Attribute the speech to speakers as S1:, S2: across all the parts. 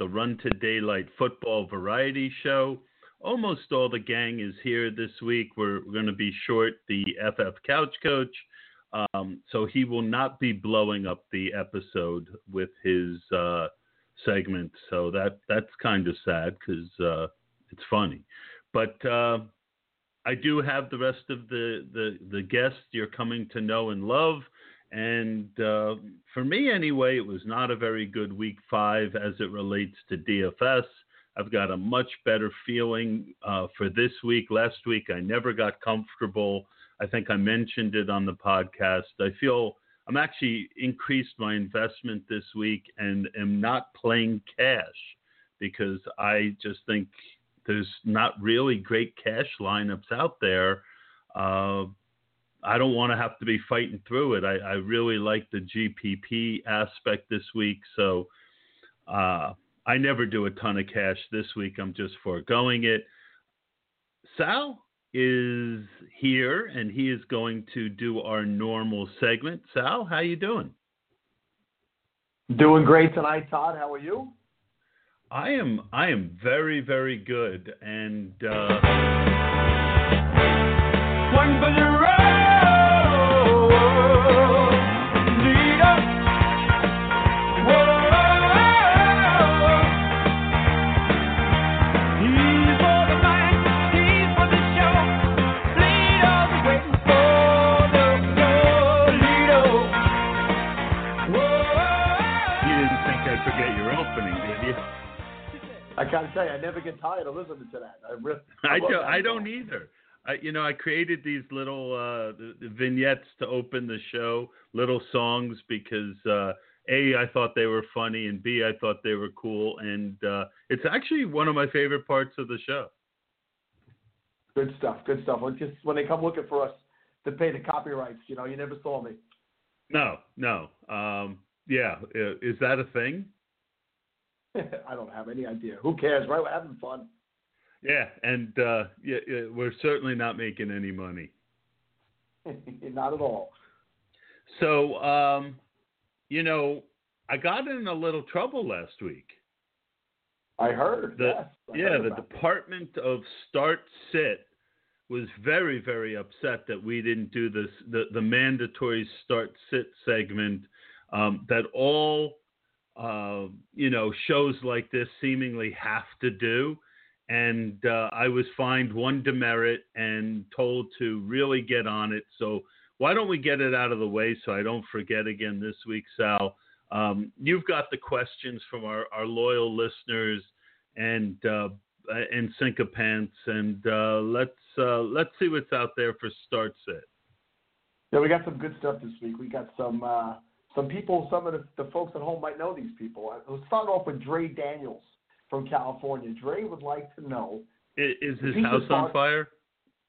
S1: The
S2: Run to Daylight Football Variety Show. Almost all the gang is here this week. We're, we're going to be short the FF Couch Coach, um, so he will not be blowing up the episode with his uh, segment. So that that's kind of sad because uh, it's funny, but. Uh, I do have the rest of the, the, the guests you're coming to know and love. And uh, for me, anyway, it was not a very good week five as it relates to DFS. I've got a much better feeling uh, for this week. Last week, I never got comfortable. I think I mentioned it on the podcast. I feel I'm actually increased my investment this week and am not playing cash because I just think there's not really great cash lineups out there. Uh, I don't want to have to be fighting through it. I, I really like the GPP aspect this week, so uh, I never do a ton of cash this week. I'm just foregoing it. Sal is here, and he is going to do our normal segment. Sal, how you doing?
S3: Doing great tonight, Todd. How are you?
S2: I am I am very very good and uh,
S1: One for
S3: I gotta tell you, I never get tired of listening to that. I really,
S2: I don't
S3: that
S2: I don't either. I, you know, I created these little uh, vignettes to open the show, little songs because uh, a I thought they were funny and b I thought they were cool, and uh, it's actually one of my favorite parts of the show.
S3: Good stuff. Good stuff. When, just when they come looking for us to pay the copyrights, you know, you never saw me.
S2: No, no, um, yeah, is that a thing?
S3: I don't have any idea. Who cares, right? We're having fun.
S2: Yeah, and uh, yeah, yeah, we're certainly not making any money.
S3: Not at all.
S2: So, um, you know, I got in a little trouble last week.
S3: I heard.
S2: The,
S3: yes. I
S2: yeah,
S3: heard
S2: the
S3: about it.
S2: Department of Start Sit was very, very upset that we didn't do this the, the mandatory Start Sit segment um, that all uh, you know shows like this seemingly have to do. And uh, I was fined one demerit and told to really get on it. So why don't we get it out of the way so I don't forget again this week, Sal? Um, you've got the questions from our, our loyal listeners and uh, and sycophants, and uh, let's uh, let's see what's out there for start sit.
S3: Yeah, we got some good stuff this week. We got some uh, some people. Some of the, the folks at home might know these people. Let's start off with Dre Daniels from California. Dre would like to know.
S2: Is, is his house on fire?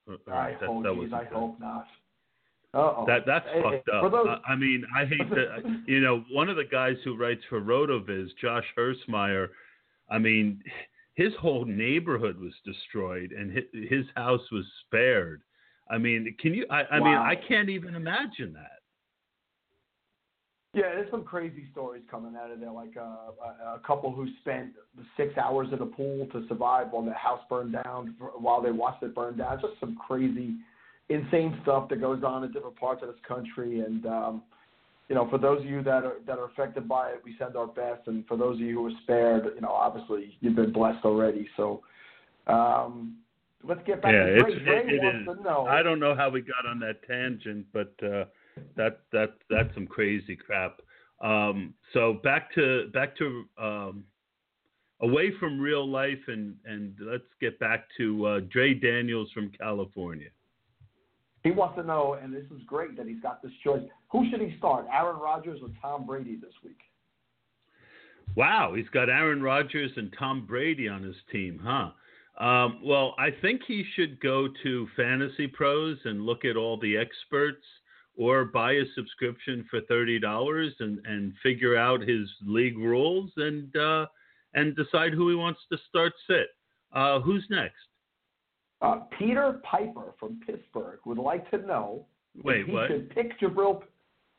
S2: Uh,
S3: I
S2: that-
S3: hope,
S2: that
S3: geez, I hope not. Uh-oh.
S2: That that's
S3: Hey,
S2: fucked
S3: hey,
S2: up.
S3: those-
S2: I, I mean, I hate that. You know, one of the guys who writes for Rotoviz, Josh Hermsmeyer. I mean, his whole neighborhood was destroyed, and his, his house was spared. I mean, can you? I, I mean, I can't even imagine that.
S3: Yeah, there's some crazy stories coming out of there. Like uh, a, a couple who spent six hours in a pool to survive while their house burned down, while they watched it burn down. Just some crazy, insane stuff that goes on in different parts of this country. And um, you know, for those of you that are that are affected by it, we send our best. And for those of you who are spared, you know, obviously you've been blessed already. So, um, let's get back
S2: Yeah,
S3: to. Dre
S2: it, it
S3: wants
S2: is. I don't know how we got on that tangent, but uh, that that that's some crazy crap. Um, so back to back to um, away from real life and and let's get back to uh, Dre Daniels from California.
S3: He wants to know, and this is great that he's got this choice. Who should he start, Aaron Rodgers or Tom Brady this week?
S2: Wow, he's got Aaron Rodgers and Tom Brady on his team, huh? Um, well, I think he should go to Fantasy Pros and look at all the experts, or buy a subscription for thirty dollars and and figure out his league rules and uh, and decide who he wants to start sit. Uh, who's next?
S3: Uh, Peter Piper from Pittsburgh would like to know
S2: Wait,
S3: if he
S2: what?
S3: should pick Jabril.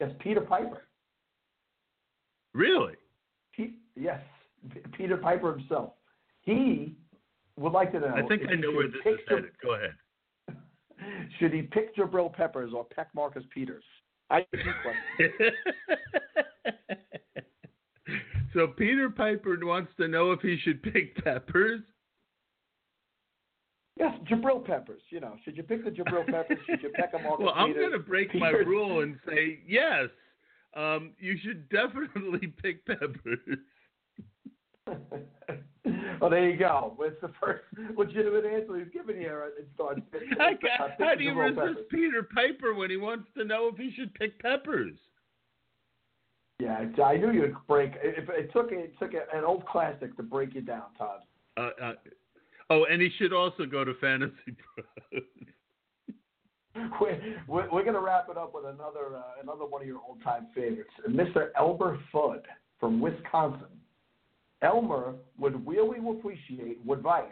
S3: Yes, Peter Piper.
S2: Really?
S3: He, yes, P- Peter Piper himself. He would like to know.
S2: I think I know where this is headed. Go ahead.
S3: Should he pick Jabril Peppers or peck Marcus Peters? I have two questions.
S2: so Peter Piper wants to know if he should pick Peppers.
S3: Yes, Jabril Peppers. You know, should you pick the Jabril Peppers? Should you pick a Marcus
S2: Well, I'm going to break my rule and say yes. Um, you should definitely pick Peppers.
S3: well, there you go. It's the first legitimate answer he's given here. It starts.
S2: I got, how do you resist
S3: Peppers.
S2: Peter Piper when he wants to know if he should pick Peppers?
S3: Yeah, I- knew you'd break. It, it took it took an old classic to break you down, Todd.
S2: Uh, uh, oh, and he should also go to Fantasy Pros.
S3: We're, we're, we're going to wrap it up with another uh, another one of your old time favorites, Mr. Elmer Fudd from Wisconsin. Elmer would really appreciate advice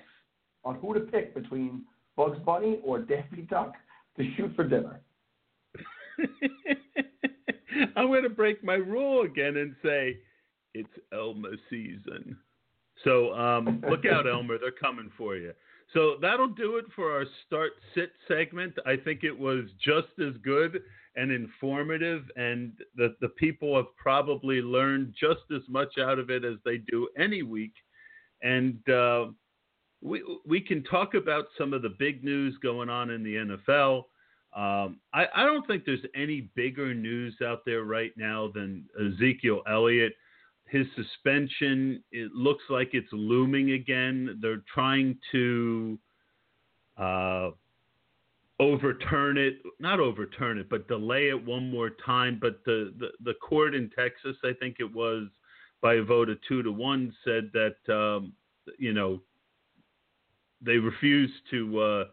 S3: on who to pick between Bugs Bunny or Daffy Duck to shoot for dinner.
S2: I'm going to break my rule again and say it's Elmer season. So um, look out, Elmer. They're coming for you. So that'll do it for our start sit segment. I think it was just as good and informative, and that the people have probably learned just as much out of it as they do any week. And uh, we, we can talk about some of the big news going on in the NFL. Um, I, I don't think there's any bigger news out there right now than Ezekiel Elliott. His suspension, it looks like it's looming again. They're trying to uh, overturn it, not overturn it, but delay it one more time. But the, the, the court in Texas, I think it was by a vote of two to one, said that, um, you know, they refused to. Uh,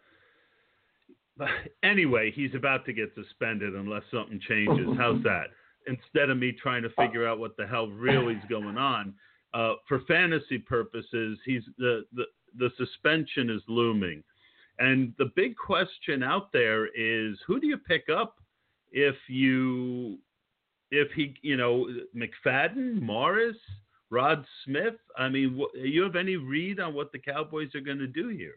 S2: anyway, he's about to get suspended unless something changes. How's that? Instead of me trying to figure out what the hell really is going on, uh, for fantasy purposes, he's the, the the suspension is looming, and the big question out there is who do you pick up if you if he you know McFadden, Morris, Rod Smith? I mean, wh- you have any read on what the Cowboys are going to do here?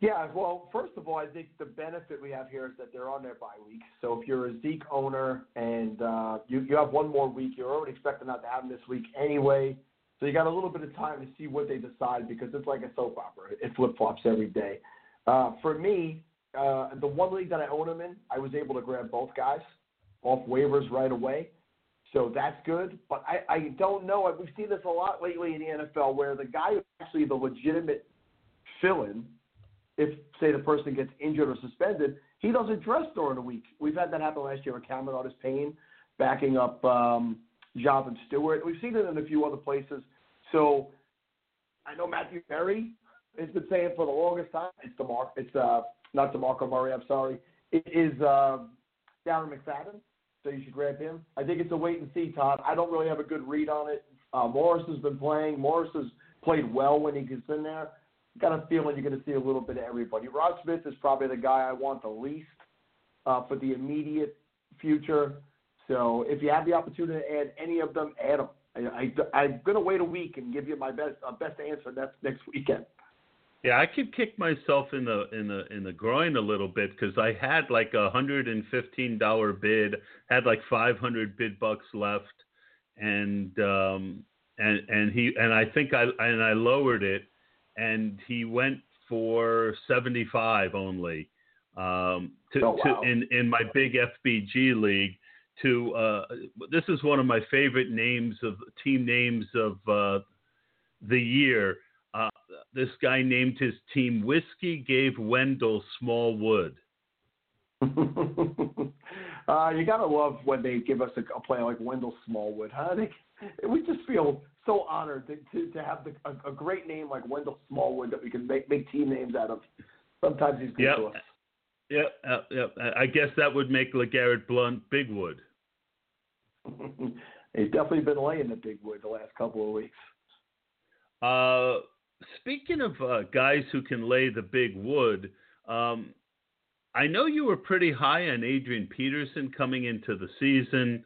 S3: Yeah, well, first of all, I think the benefit we have here is that they're on their bye week. So if you're a Zeke owner and uh, you you have one more week, you're already expecting not to have them this week anyway. So you got a little bit of time to see what they decide because it's like a soap opera. It flip flops every day. Uh, for me, uh, the one league that I own them in, I was able to grab both guys off waivers right away. So that's good. But I, I don't know. We've seen this a lot lately in the NFL where the guy who's actually the legitimate fill in if say the person gets injured or suspended, he doesn't dress during the week. We've had that happen last year with Cameron Artis-Payne backing up um, Jonathan Stewart. We've seen it in a few other places. So I know Matthew Berry has been saying for the longest time it's DeMar it's uh not DeMarco Murray, I'm sorry. It is uh, Darren McFadden. So you should grab him. I think it's a wait and see, Todd. I don't really have a good read on it. Uh, Morris has been playing. Morris has played well when he gets in there got a feeling you're going to see a little bit of everybody. Rod Smith is probably the guy I want the least uh, for the immediate future. So if you have the opportunity to add any of them, add them. I, I, am going to wait a week and give you my best uh, best answer next next weekend.
S2: Yeah, I could kick myself in the in the in the groin a little bit because I had like a hundred and fifteen dollar bid, had like five hundred bid bucks left, and um and and he and I think I and I lowered it, and he went for 75 only um, to,
S3: Oh, wow.
S2: to in in my big FBG league. To uh, this is one of my favorite names of team names of uh, the year. Uh, this guy named his team Whiskey Gave Wendell Smallwood.
S3: uh, you gotta love when they give us a, a player like Wendell Smallwood, huh? They, we just feel so honored to, to, to have the, a, a great name like Wendell Smallwood that we can make make team names out of. Sometimes he's good
S2: Yep.
S3: to us.
S2: Yep, yep, yep. I guess that would make LeGarrette Blunt Bigwood.
S3: He's definitely been laying the big wood the last couple of weeks.
S2: Uh, speaking of uh, guys who can lay the big wood, um, I know you were pretty high on Adrian Peterson coming into the season,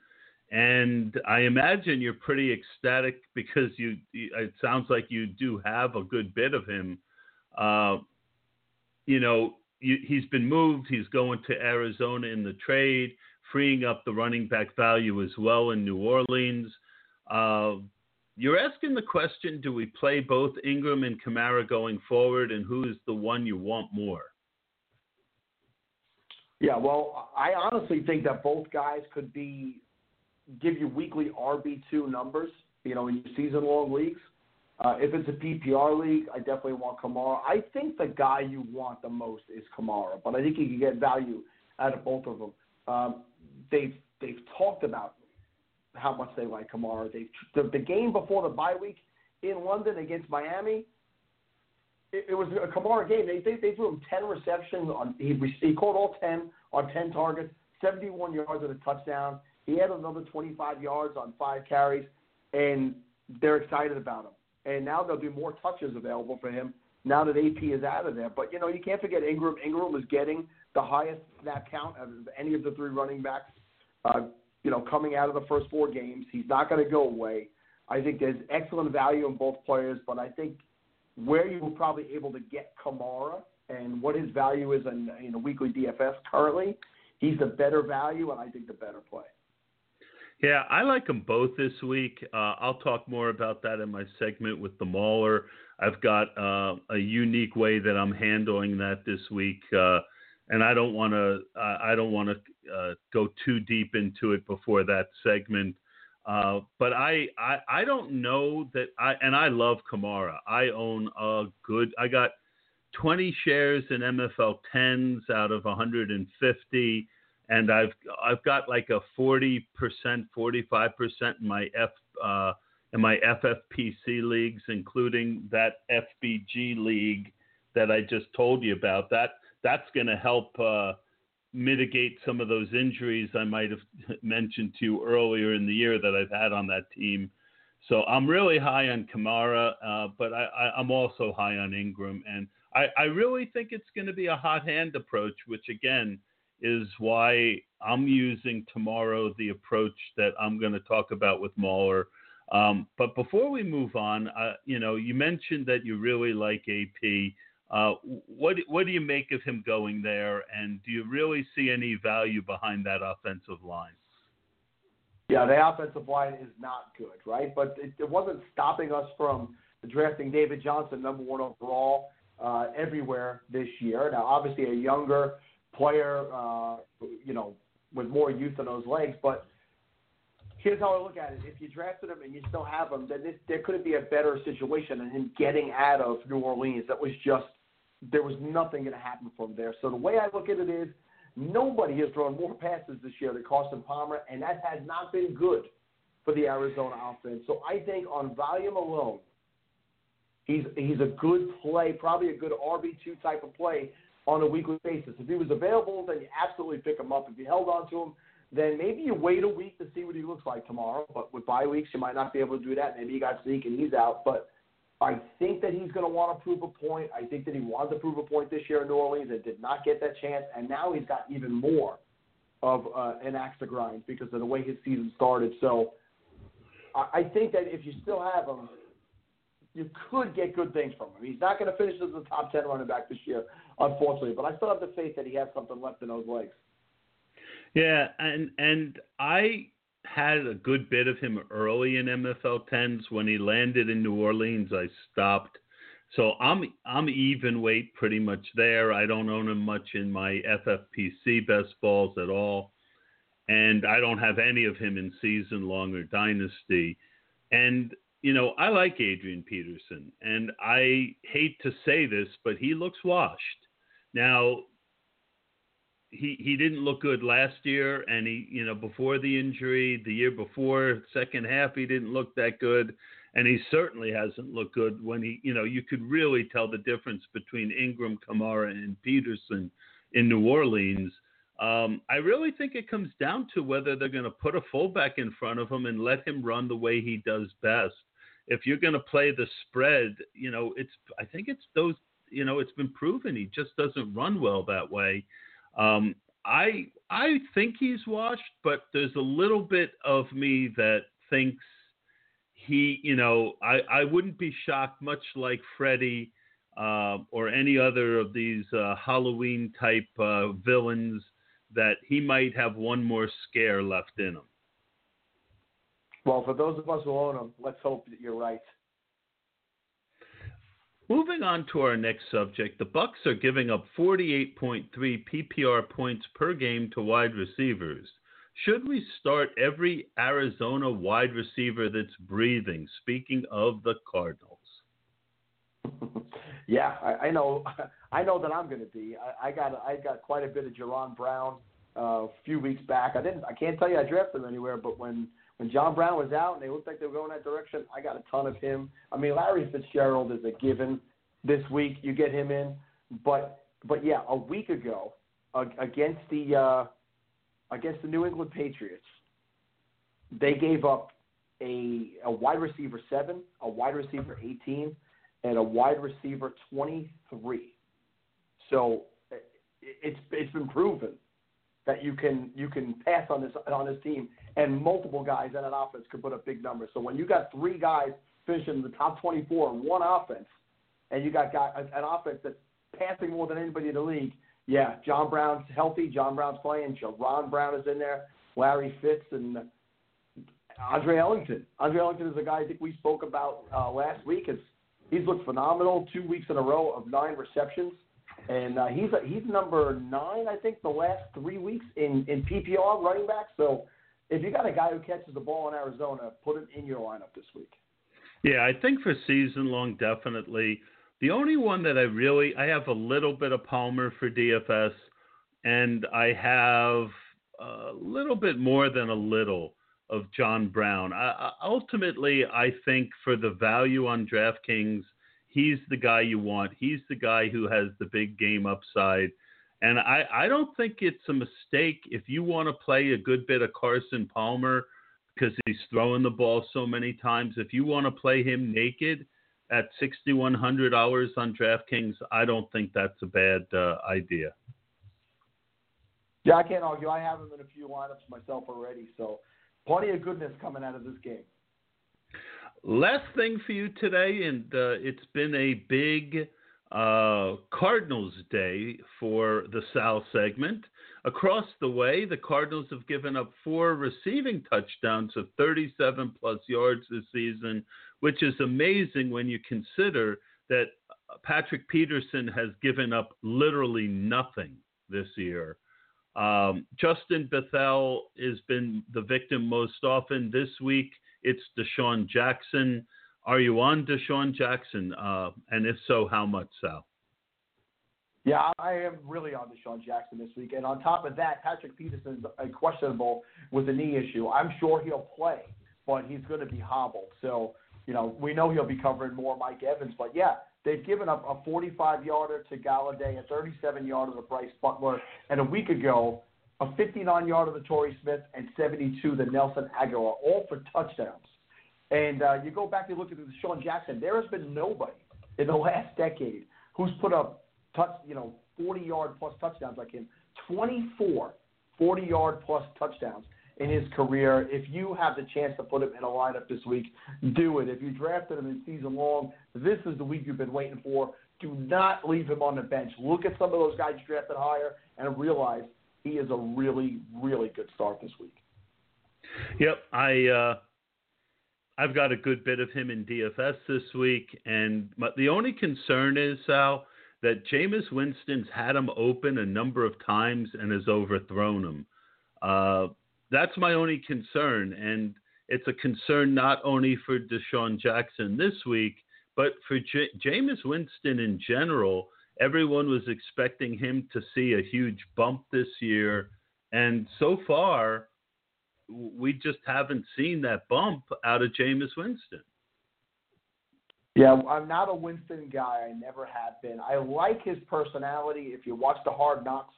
S2: and I imagine you're pretty ecstatic because you. It sounds like you do have a good bit of him. Uh, you know, he's been moved. He's going to Arizona in the trade, freeing up the running back value as well in New Orleans. Uh, you're asking the question: Do we play both Ingram and Kamara going forward, and who is the one you want more?
S3: Yeah, well, I honestly think that both guys could be give you weekly RB two numbers. You know, in your season long leagues. Uh, if it's a PPR league, I definitely want Kamara. I think the guy you want the most is Kamara, but I think you can get value out of both of them. Um, they've they've talked about how much they like Kamara. They the, the game before the bye week in London against Miami. It, it was a Kamara game. They, they they threw him ten receptions on he he caught all ten on ten targets, seventy one yards and a touchdown. He had another twenty five yards on five carries, and they're excited about him. And now there'll be more touches available for him now that AP is out of there. But you know you can't forget Ingram. Ingram is getting the highest snap count of any of the three running backs. Uh, you know, coming out of the first four games, he's not going to go away. I think there's excellent value in both players, but I think where you will probably able to get Kamara and what his value is in, in a weekly DFS currently, he's the better value, and I think the better play.
S2: Yeah, I like them both this week. Uh, I'll talk more about that in my segment with the Mauler. I've got uh, a unique way that I'm handling that this week, uh, and I don't want to. I don't want to uh, go too deep into it before that segment. Uh, but I, I, I don't know that I, and I love Kamara. I own a good. I got 20 shares in MFL 10s out of 150 and I've I've got like a forty percent, forty five percent in my F uh, in my FFPC leagues, including that FBG league that I just told you about. That that's going to help uh, mitigate some of those injuries I might have mentioned to you earlier in the year that I've had on that team. So I'm really high on Kamara, uh, but I, I'm also high on Ingram, and I, I really think it's going to be a hot hand approach, which again is why I'm using tomorrow the approach that I'm going to talk about with Mauler. Um, but before we move on, uh, you know, you mentioned that you really like AP. Uh, what what do you make of him going there, and do you really see any value behind that offensive line?
S3: Yeah, the offensive line is not good, right? But it, it wasn't stopping us from drafting David Johnson number one overall uh, everywhere this year. Now, obviously, a younger player, uh, you know, with more youth in those legs. But here's how I look at it: if you drafted him and you still have him, then this, there couldn't be a better situation than him getting out of New Orleans. That was just there was nothing going to happen from there. So the way I look at it is, nobody has thrown more passes this year than Carson Palmer, and that has not been good for the Arizona offense. So I think on volume alone, he's he's a good play, probably a good RB two type of play on a weekly basis. If he was available, then you absolutely pick him up. If you held on to him, then maybe you wait a week to see what he looks like tomorrow. But with bye weeks, you might not be able to do that. Maybe you got Zeke and he's out. But I think that he's going to want to prove a point. I think that he wanted to prove a point this year in New Orleans and did not get that chance. And now he's got even more of uh, an axe to grind because of the way his season started. So I think that if you still have him, you could get good things from him. He's not going to finish as a top 10 running back this year, unfortunately. But I still have the faith that he has something left in those legs.
S2: Yeah, and and I had a good bit of him early in MFL tens when he landed in New Orleans. I stopped So I'm I'm even weight pretty much there. I don't own him much in my FFPC best balls at all, and I don't have any of him in season long or dynasty. And you know I like Adrian Peterson, and I hate to say this, but he looks washed. Now he he didn't look good last year, and he you know before the injury, the year before, second half he didn't look that good, and he certainly hasn't looked good when he you know you could really tell the difference between Ingram, Kamara, and Peterson in New Orleans. Um, I really think it comes down to whether they're going to put a fullback in front of him and let him run the way he does best. If you're going to play the spread, you know, it's I think it's those you know it's been proven he just doesn't run well that way. Um, I I think he's washed, but there's a little bit of me that thinks he, you know, I, I wouldn't be shocked, much like Freddy uh, or any other of these uh, Halloween type uh, villains, that he might have one more scare left in him.
S3: Well, for those of us who own them, let's hope that you're right.
S2: Moving on to our next subject, the Bucks are giving up 48.3 PPR points per game to wide receivers. Should we start every Arizona wide receiver that's breathing? Speaking of the Cardinals.
S3: yeah, I, I know. I know that I'm going to be. I, I got I got quite a bit of Jaron Brown uh, a few weeks back. I didn't. I can't tell you I drafted him anywhere, but when when John Brown was out and they looked like they were going that direction, I got a ton of him. I mean, Larry Fitzgerald is a given this week. You get him in, but but yeah, a week ago uh, against the uh, against the New England Patriots, they gave up a a wide receiver seven, a wide receiver eighteen, and a wide receiver twenty three. So it's it's been proven that you can you can pass on this on this team, and multiple guys in an offense could put up big numbers. So when you got three guys finishing in the top 24 in one offense, and you got guy, an offense that's passing more than anybody in the league, yeah, John Brown's healthy. John Brown's playing. Ron Brown is in there. Larry Fitz and Andre Ellington. Andre Ellington is a guy I think we spoke about uh, last week. It's, he's looked phenomenal. Two weeks in a row of nine receptions and uh, he's a, he's number nine, I think, the last three weeks in in PPR running back. So if you got a guy who catches the ball in Arizona, put him in your lineup this week.
S2: Yeah, I think for season long, definitely. The only one that I really I have a little bit of Palmer for DFS, and I have a little bit more than a little of John Brown. I, ultimately, I think for the value on DraftKings – he's the guy you want. He's the guy who has the big game upside. And I, I don't think it's a mistake if you want to play a good bit of Carson Palmer because he's throwing the ball so many times. If you want to play him naked at $6,100 on DraftKings, I don't think that's a bad uh, idea.
S3: Yeah, I can't argue. I have him in a few lineups myself already. So plenty of goodness coming out of this game.
S2: Last thing for you today, and uh, it's been a big uh, Cardinals day for the Sal segment. Across the way, the Cardinals have given up four receiving touchdowns of 37 plus yards this season, which is amazing when you consider that Patrick Peterson has given up literally nothing this year. Um, Justin Bethel has been the victim most often this week it's DeSean Jackson. Are you on DeSean Jackson? Uh, and if so, how much, Sal?
S3: Yeah, I am really on DeSean Jackson this week. And on top of that, Patrick Peterson is questionable with a knee issue. I'm sure he'll play, but he's going to be hobbled. So, you know, we know he'll be covering more Mike Evans. But yeah, they've given up a 45 yarder to Golladay, a 37 yarder to Brice Butler, and a week ago, a 59 yarder to Torrey Smith, and 72 to Nelson Agholor, all for touchdowns. And uh, you go back and look at the Sean Jackson. There has been nobody in the last decade who's put up touch, you know, 40 yard plus touchdowns like him. 24 40 yard plus touchdowns in his career. If you have the chance to put him in a lineup this week, do it. If you drafted him in season long, this is the week you've been waiting for. Do not leave him on the bench. Look at some of those guys drafted higher and realize he is a really, really good start this week.
S2: Yep, I uh, I've got a good bit of him in DFS this week, and my, the only concern is Sal that Jameis Winston's had him open a number of times and has overthrown him. Uh, that's my only concern, and it's a concern not only for DeSean Jackson this week, but for J- Jameis Winston in general. Everyone was expecting him to see a huge bump this year, and so far, we just haven't seen that bump out of Jameis Winston.
S3: Yeah, I'm not a Winston guy. I never have been. I like his personality. If you watch the Hard Knocks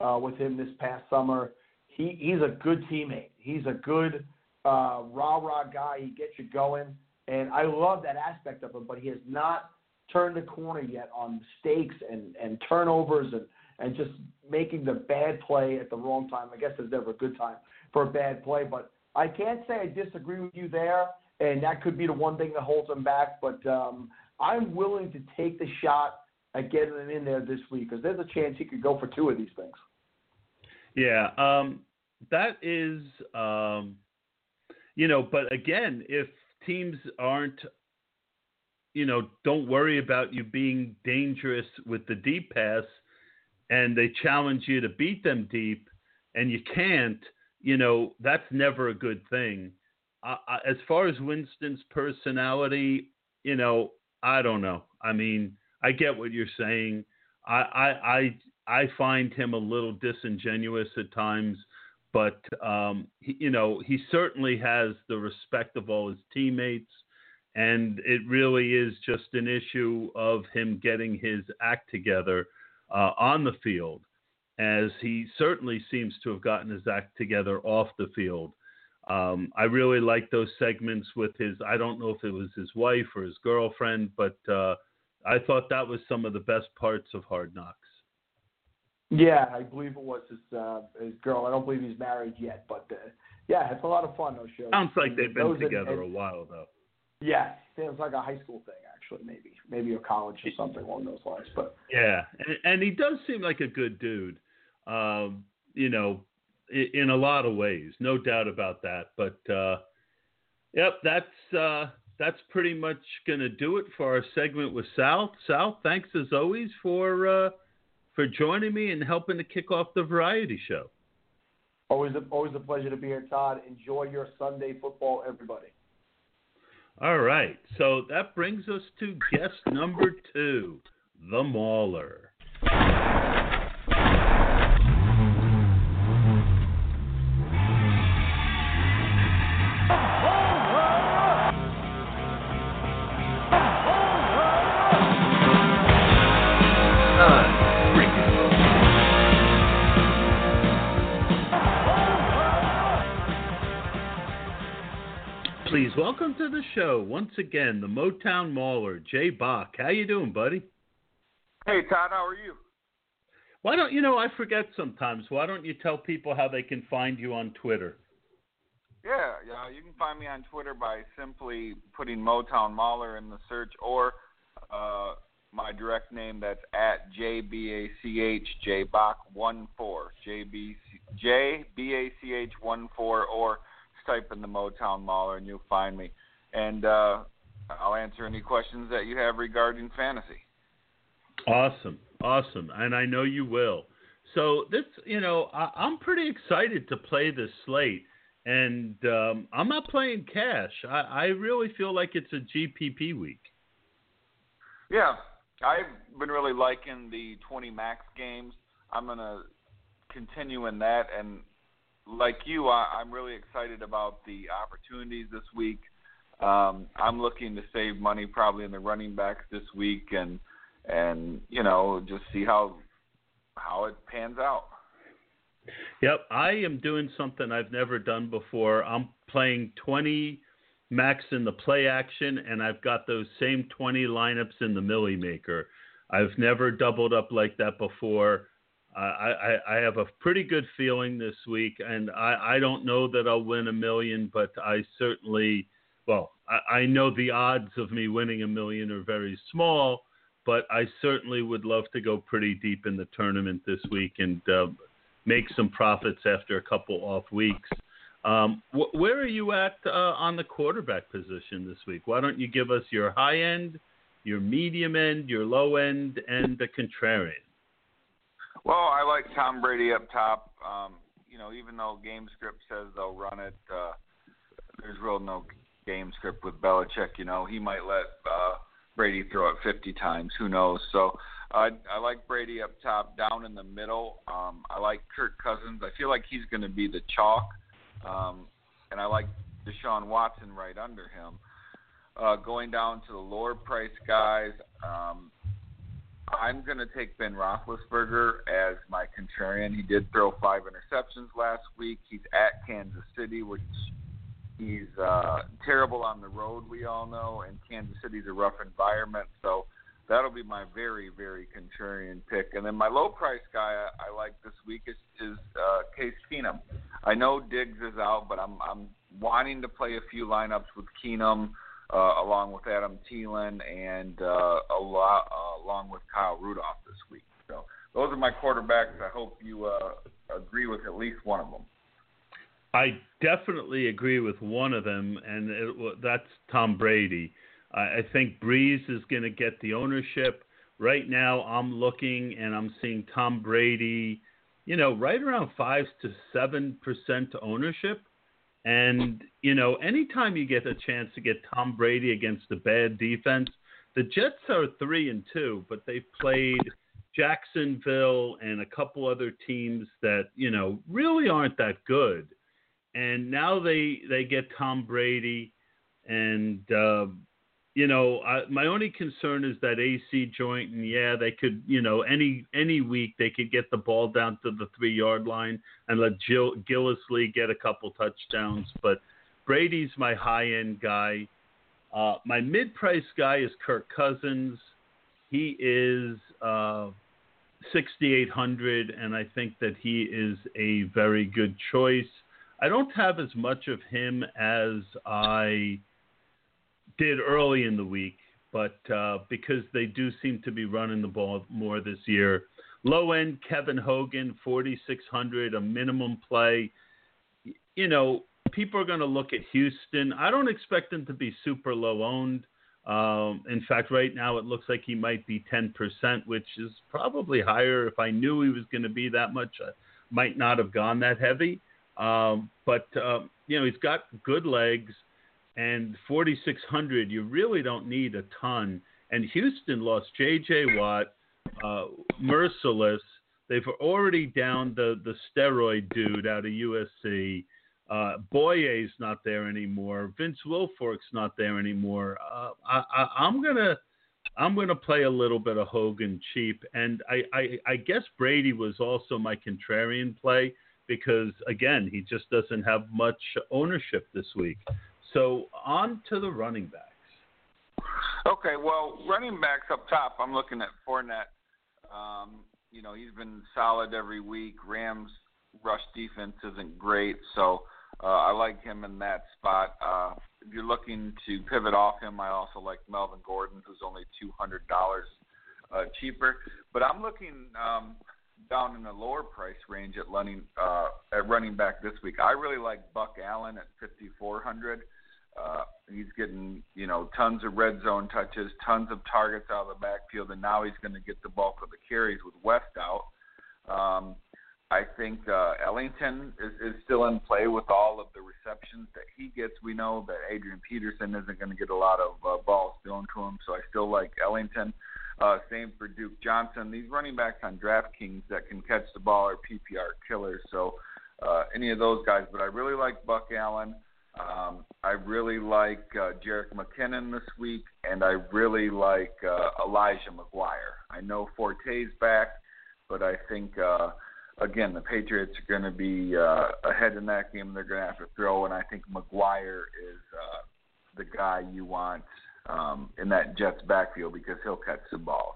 S3: uh, with him this past summer, he he's a good teammate. He's a good uh, rah rah guy. He gets you going, and I love that aspect of him. But he has not turned the corner yet on mistakes and and turnovers and and just making the bad play at the wrong time. I guess there's never a good time for a bad play, but I can't say I disagree with you there, and that could be the one thing that holds him back. But um, I'm willing to take the shot at getting him in there this week because there's a chance he could go for two of these things.
S2: Yeah, um, that is, um, you know, but again, if teams aren't, you know, don't worry about you being dangerous with the deep pass and they challenge you to beat them deep and you can't, you know, that's never a good thing. I, I, as far as Winston's personality, you know, I don't know. I mean, I get what you're saying. I, I, I I find him a little disingenuous at times, but um, he, you know he certainly has the respect of all his teammates, and it really is just an issue of him getting his act together uh, on the field, as he certainly seems to have gotten his act together off the field. Um, I really like those segments with his. I don't know if it was his wife or his girlfriend, but uh, I thought that was some of the best parts of Hard Knocks.
S3: Yeah, I believe it was his uh, his girl. I don't believe he's married yet, but uh, yeah, it's a lot of fun. Those shows.
S2: Sounds like they've been
S3: Those and-
S2: together
S3: and-
S2: a while though.
S3: Yeah, seems like a high school thing actually, maybe maybe a college or something along those lines. But
S2: Yeah, and, and he does seem like a good dude. Um, you know, in, in a lot of ways, no doubt about that. But uh, yep, that's uh, that's pretty much gonna do it for our segment with Sal. Sal, thanks as always for uh, for joining me and helping to kick off the variety show.
S3: always a, always a pleasure to be here, Todd. Enjoy your Sunday football, everybody.
S2: All right, so that brings us to guest number two, the Mauler. Welcome to the show once again the Motown Mauler, Jay Bach. How you doing, buddy?
S4: Hey Todd, how are you?
S2: Why don't you know I forget sometimes? Why don't you tell people how they can find you on Twitter?
S4: Yeah, yeah. You can find me on Twitter by simply putting Motown Mauler in the search, or uh, my direct name that's at jbach jbach one four jb jbach one four, or type in the Motown Mauler and you'll find me. And uh, I'll answer any questions that you have regarding fantasy.
S2: Awesome, awesome, and I know you will. So this, you know, I, I'm pretty excited to play this slate, and um, I'm not playing cash. I, I really feel like it's a GPP week.
S4: Yeah, I've been really liking the 20 max games. I'm gonna continue in that, and like you, I, I'm really excited about the opportunities this week. Um, I'm looking to save money probably in the running backs this week, and and you know just see how how it pans out.
S2: Yep, I am doing something I've never done before. I'm playing 20 max in the play action, and I've got those same 20 lineups in the Milly Maker. I've never doubled up like that before. I, I, have a pretty good feeling this week, and I, I don't know that I'll win a million, but I certainly, well, I, I know the odds of me winning a million are very small, but I certainly would love to go pretty deep in the tournament this week and uh, make some profits after a couple off weeks. Um, wh- where are you at uh, on the quarterback position this week? Why don't you give us your high end, your medium end, your low end, and the contrarian?
S4: Well, I like Tom Brady up top. Um, you know, even though game script says they'll run it, uh, there's real no game script with Belichick. You know, he might let uh, Brady throw it 50 times. Who knows? So I I like Brady up top. Down in the middle, um, I like Kirk Cousins. I feel like he's going to be the chalk, um, and I like Deshaun Watson right under him. Uh, going down to the lower price guys, um, I'm going to take Ben Roethlisberger as my contrarian. He did throw five interceptions last week. He's at Kansas City, which he's uh, terrible on the road, we all know, and Kansas City's a rough environment. So that'll be my very, very contrarian pick. And then my low price guy I, I like this week is, is uh, Case Keenum. I know Diggs is out, but I'm I'm wanting to play a few lineups with Keenum uh, along with Adam Thielen and uh, a lot, uh, along with Kyle Rudolph this week. So those are my quarterbacks. I hope you uh, agree with at least one of them.
S2: I definitely agree with one of them, and it, that's Tom Brady. I, I think Brees is going to get the ownership. Right now, I'm looking and I'm seeing Tom Brady, you know, right around five to seven percent ownership. And you know, anytime you get a chance to get Tom Brady against a bad defense, the Jets are three and two, but they've played Jacksonville and a couple other teams that you know really aren't that good. And now they they get Tom Brady, and uh, you know I, my only concern is that AC joint. And yeah, they could you know any any week they could get the ball down to the three yard line and let Jill get a couple touchdowns. But Brady's my high end guy. Uh, my mid price guy is Kirk Cousins. He is uh, 6,800, and I think that he is a very good choice. I don't have as much of him as I did early in the week, but uh, because they do seem to be running the ball more this year. Low end Kevin Hogan, 4,600, a minimum play. You know, people are going to look at Houston. I don't expect them to be super low owned. Um, in fact, right now it looks like he might be 10%, which is probably higher. If I knew he was going to be that much, I might not have gone that heavy. Um, but, uh, you know, he's got good legs, and 4,600, you really don't need a ton. And Houston lost J.J. Watt, uh, Mercilus. They've already downed the, the steroid dude out of USC. Uh, Bouye's not there anymore. Vince Wilfork's not there anymore. Uh, I, I'm gonna I'm gonna play a little bit of Hogan cheap, and I, I, I guess Brady was also my contrarian play because again he just doesn't have much ownership this week. So on to the running backs.
S4: Okay, well, running backs up top, I'm looking at Fournette. Um, you know, he's been solid every week. Rams rush defense isn't great, so uh, I like him in that spot. Uh, if you're looking to pivot off him, I also like Melvin Gordon, who's only two hundred dollars uh, cheaper. But I'm looking um, down in the lower price range at running uh, at running back this week. I really like Buck Allen at fifty four hundred. Uh, he's getting you know tons of red zone touches, tons of targets out of the backfield, and now he's going to get the bulk of the carries with West out. Um, I think uh, Ellington is, is still in play with all of the receptions that he gets. We know that Adrian Peterson isn't going to get a lot of uh, balls thrown to him, so I still like Ellington. Uh, same for Duke Johnson. These running backs on DraftKings that can catch the ball are PPR killers. So uh, any of those guys, but I really like Buck Allen. Um, I really like uh, Jerick McKinnon this week, and I really like uh, Elijah McGuire. I know Forte's back, but I think. Uh, again, the Patriots are going to be uh, ahead in that game. They're going to have to throw, and I think McGuire is uh, the guy you want um, in that Jets backfield because he'll catch the balls.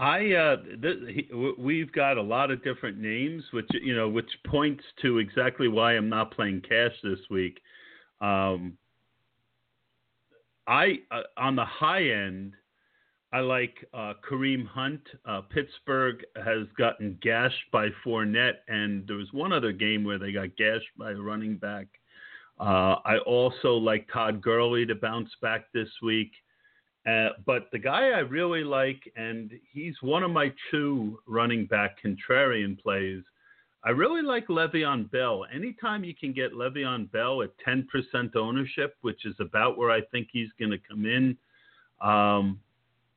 S2: I uh, th- we've got a lot of different names, which you know, which points to exactly why I'm not playing cash this week. Um, I uh, on the high end, I like uh, Kareem Hunt. Uh, Pittsburgh has gotten gashed by Fournette, and there was one other game where they got gashed by a running back. Uh, I also like Todd Gurley to bounce back this week. Uh, but the guy I really like, and he's one of my two running back contrarian plays. I really like Le'Veon Bell. Anytime you can get Le'Veon Bell at 10% ownership, which is about where I think he's going to come in, um,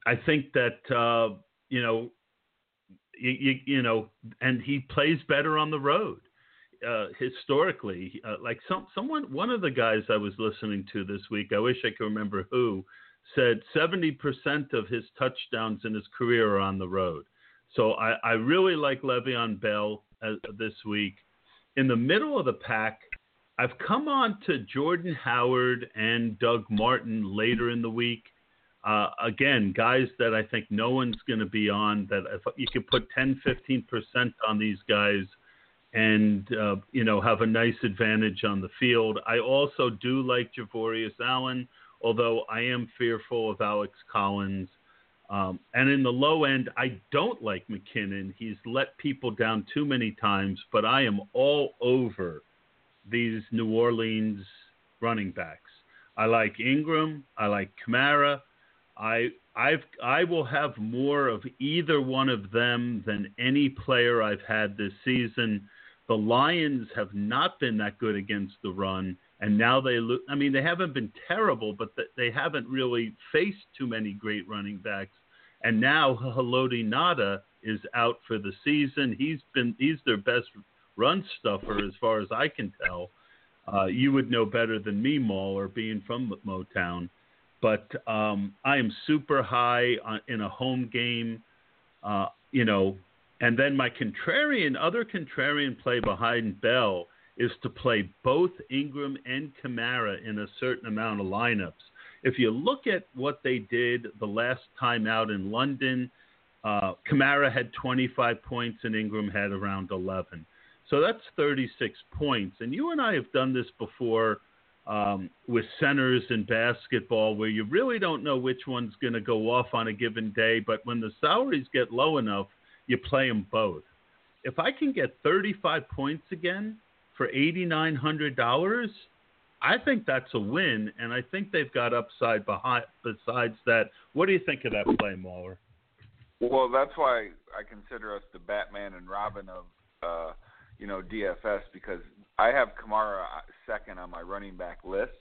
S2: I think that uh, you know, you, you, you know, and he plays better on the road. Uh, historically, uh, like some someone, one of the guys I was listening to this week, I wish I could remember who, said 70% of his touchdowns in his career are on the road. So I, I really like Le'Veon Bell uh, this week. In the middle of the pack, I've come on to Jordan Howard and Doug Martin later in the week. Uh, again, guys that I think no one's going to be on. That if you could put 10, 15 percent on these guys, and uh, you know have a nice advantage on the field. I also do like Javorius Allen, although I am fearful of Alex Collins. Um, and in the low end, I don't like McKinnon. He's let people down too many times, but I am all over these New Orleans running backs. I like Ingram. I like Kamara. I I've I will have more of either one of them than any player I've had this season. The Lions have not been that good against the run, and now they look. I mean, they haven't been terrible, but they haven't really faced too many great running backs. And now Haloti Ngata is out for the season. He's been he's their best run stuffer as far as I can tell. Uh, you would know better than me, Mauler, being from Motown. But um, I am super high on, in a home game, uh, you know. And then my contrarian, other contrarian play behind Bell is to play both Ingram and Kamara in a certain amount of lineups. If you look at what they did the last time out in London, uh, Kamara had 25 points and Ingram had around 11. So that's 36 points. And you and I have done this before um, with centers in basketball where you really don't know which one's going to go off on a given day. But when the salaries get low enough, you play them both. If I can get 35 points again for $8,900, I think that's a win, and I think they've got upside behind. Besides that, what do you think of that play, Mauler?
S4: Well, that's why I consider us the Batman and Robin of, uh, you know, DFS because I have Kamara second on my running back list,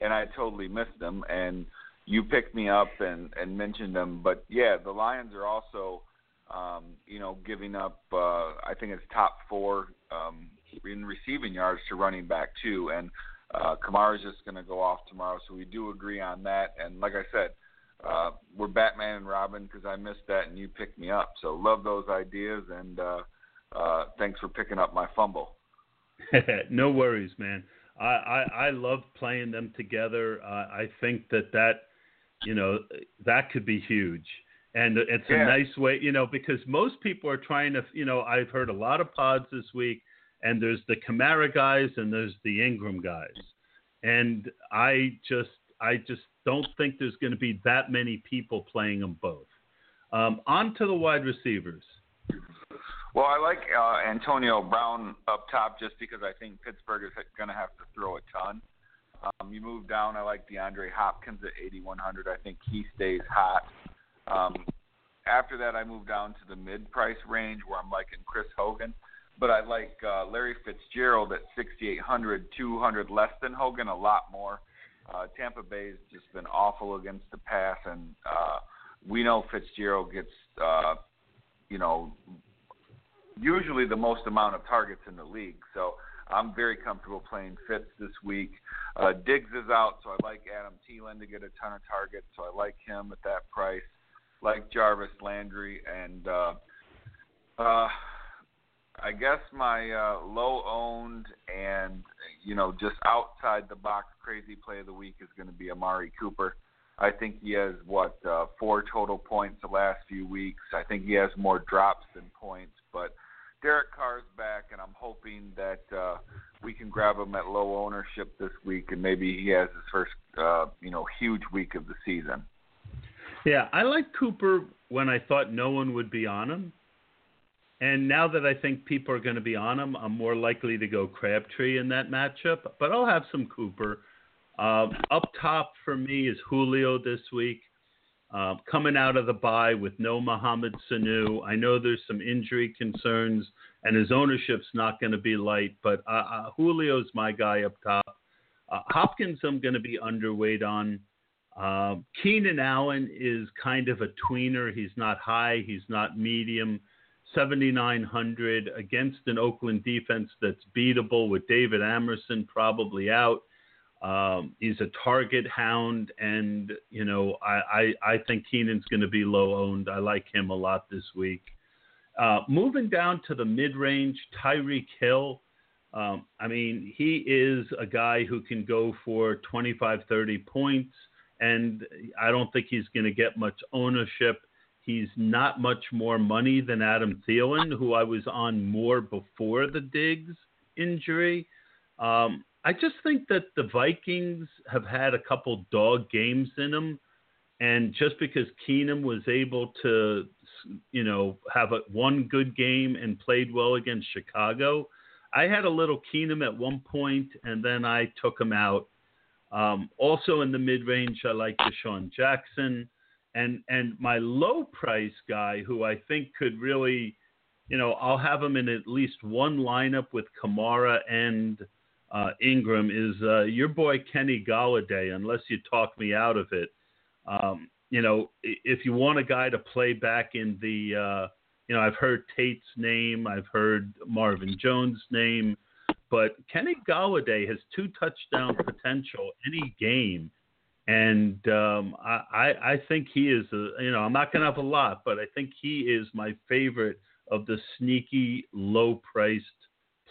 S4: and I totally missed them. And you picked me up and and mentioned them, but yeah, the Lions are also, um, you know, giving up. Uh, I think it's top four um, in receiving yards to running back too, and uh, is just going to go off tomorrow, so we do agree on that. And like I said, uh, we're Batman and Robin because I missed that and you picked me up. So love those ideas and uh, uh, thanks for picking up my fumble.
S2: no worries, man. I, I, I love playing them together. Uh, I think that that you know that could be huge, and it's
S4: Yeah.
S2: a nice way, you know, because most people are trying to, you know, I've heard a lot of pods this week, and there's the Kamara guys and there's the Ingram guys, and I just I just don't think there's going to be that many people playing them both. Um, on to the wide receivers.
S4: Well, I like uh, Antonio Brown up top just because I think Pittsburgh is going to have to throw a ton. Um, you move down, I like DeAndre Hopkins at 8,100. I think he stays hot. Um, after that, I move down to the mid-price range where I'm liking Chris Hogan, but I like uh, Larry Fitzgerald at 6,800, 200 less than Hogan, a lot more. Uh, Tampa Bay's just been awful against the pass, and uh, we know Fitzgerald gets, uh, you know, usually the most amount of targets in the league. So I'm very comfortable playing Fitz this week. Uh, Diggs is out, so I like Adam Thielen to get a ton of targets. So I like him at that price. Like Jarvis Landry and uh, uh, I guess my uh, low owned and you know just outside the box crazy play of the week is going to be Amari Cooper. I think he has what uh, four total points the last few weeks. I think he has more drops than points, but Derek Carr's back, and I'm hoping that uh, we can grab him at low ownership this week, and maybe he has his first uh, you know huge week of the season.
S2: Yeah, I like Cooper when I thought no one would be on him. And now that I think people are going to be on him, I'm more likely to go Crabtree in that matchup. But I'll have some Cooper. Uh, up top for me is Julio this week. Uh, coming out of the bye with no Mohamed Sanu. I know there's some injury concerns, and his ownership's not going to be light, but uh, uh, Julio's my guy up top. Uh, Hopkins, I'm going to be underweight on. Uh, Keenan Allen is kind of a tweener. He's not high, he's not medium. 7,900 against an Oakland defense that's beatable with David Amerson probably out. Um, he's a target hound, and you know I, I, I think Keenan's going to be low owned. I like him a lot this week. Uh, moving down to the mid range, Tyreek Hill. Um, I mean, he is a guy who can go for 25, 30 points, and I don't think he's going to get much ownership. He's not much more money than Adam Thielen, who I was on more before the Diggs injury. Um, I just think that the Vikings have had a couple dog games in them, and just because Keenum was able to, you know, have a, one good game and played well against Chicago, I had a little Keenum at one point, and then I took him out. Um, also in the mid range, I like DeSean Jackson, and and my low price guy who I think could really, you know, I'll have him in at least one lineup with Kamara and uh, Ingram is uh, your boy Kenny Golladay, unless you talk me out of it. Um, you know, if you want a guy to play back in the, uh, you know, I've heard Tate's name, I've heard Marvin Jones' name, but Kenny Golladay has two touchdown potential any game. And um, I, I, think he is, a, you know, I'm not going to have a lot, but I think he is my favorite of the sneaky, low priced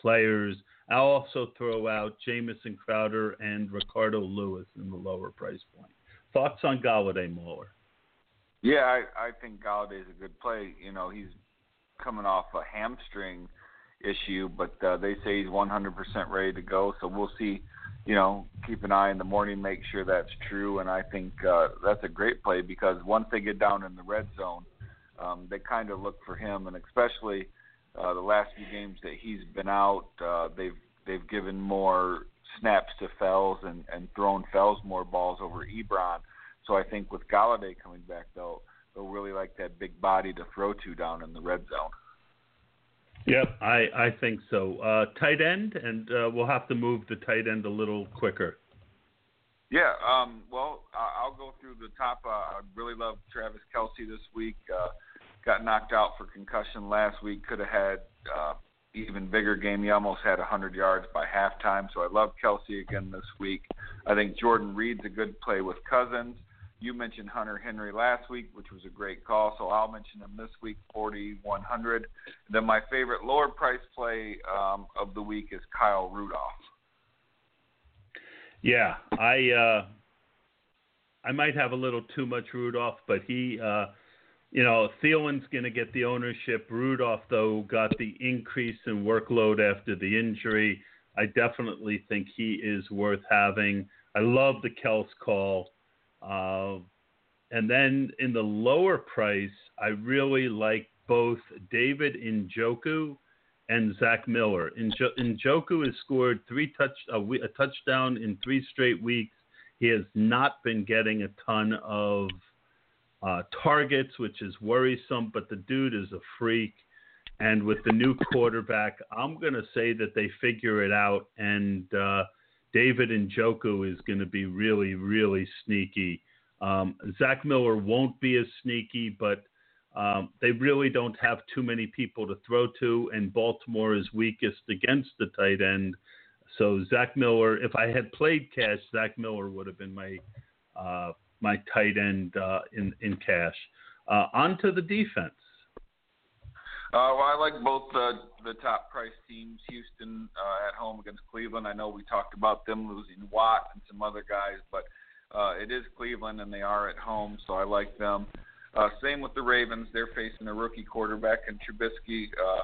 S2: players I'll also throw out Jamison Crowder and Ricardo Louis in the lower price point. Thoughts on Golladay Mauler?
S4: Yeah, I, I think is a good play. You know, he's coming off a hamstring issue, but uh, they say he's 100% ready to go. So we'll see. You know, keep an eye in the morning, make sure that's true. And I think uh, that's a great play because once they get down in the red zone, um, they kind of look for him, and especially uh, the last few games that he's been out, uh, they've they've given more snaps to Fells and and thrown Fells more balls over Ebron. So I think with Golladay coming back, they'll they'll really like that big body to throw to down in the red zone.
S2: Yep, I I think so. Uh, tight end, and uh, we'll have to move the tight end a little quicker.
S4: Yeah, um, well, I'll go through the top. Uh, I really love Travis Kelce this week. Uh, got knocked out for concussion last week. Could have had uh, even bigger game. He almost had 100 yards by halftime. So I love Kelce again this week. I think Jordan Reed's a good play with Cousins. You mentioned Hunter Henry last week, which was a great call. So I'll mention him this week, 4,100. Then my favorite lower price play um, of the week is Kyle Rudolph.
S2: Yeah, I uh, I might have a little too much Rudolph, but he uh, you know, Thielen's going to get the ownership. Rudolph, though, got the increase in workload after the injury. I definitely think he is worth having. I love the Kels call. Uh, and then in the lower price, I really like both David Njoku and Zach Miller. Njoku has scored three touch a, a touchdown in three straight weeks. He has not been getting a ton of uh, targets, which is worrisome, but the dude is a freak. And with the new quarterback, I'm going to say that they figure it out. And uh, David and Njoku is going to be really, really sneaky. Um, Zach Miller won't be as sneaky, but um, they really don't have too many people to throw to, and Baltimore is weakest against the tight end. So Zach Miller, if I had played cash, Zach Miller would have been my uh, my tight end uh, in in cash. Uh, on to the defense.
S4: Uh, well, I like both the the top price teams. Houston uh, at home against Cleveland. I know we talked about them losing Watt and some other guys, but uh, it is Cleveland and they are at home, so I like them. Uh, same with the Ravens. They're facing a rookie quarterback in Trubisky, uh,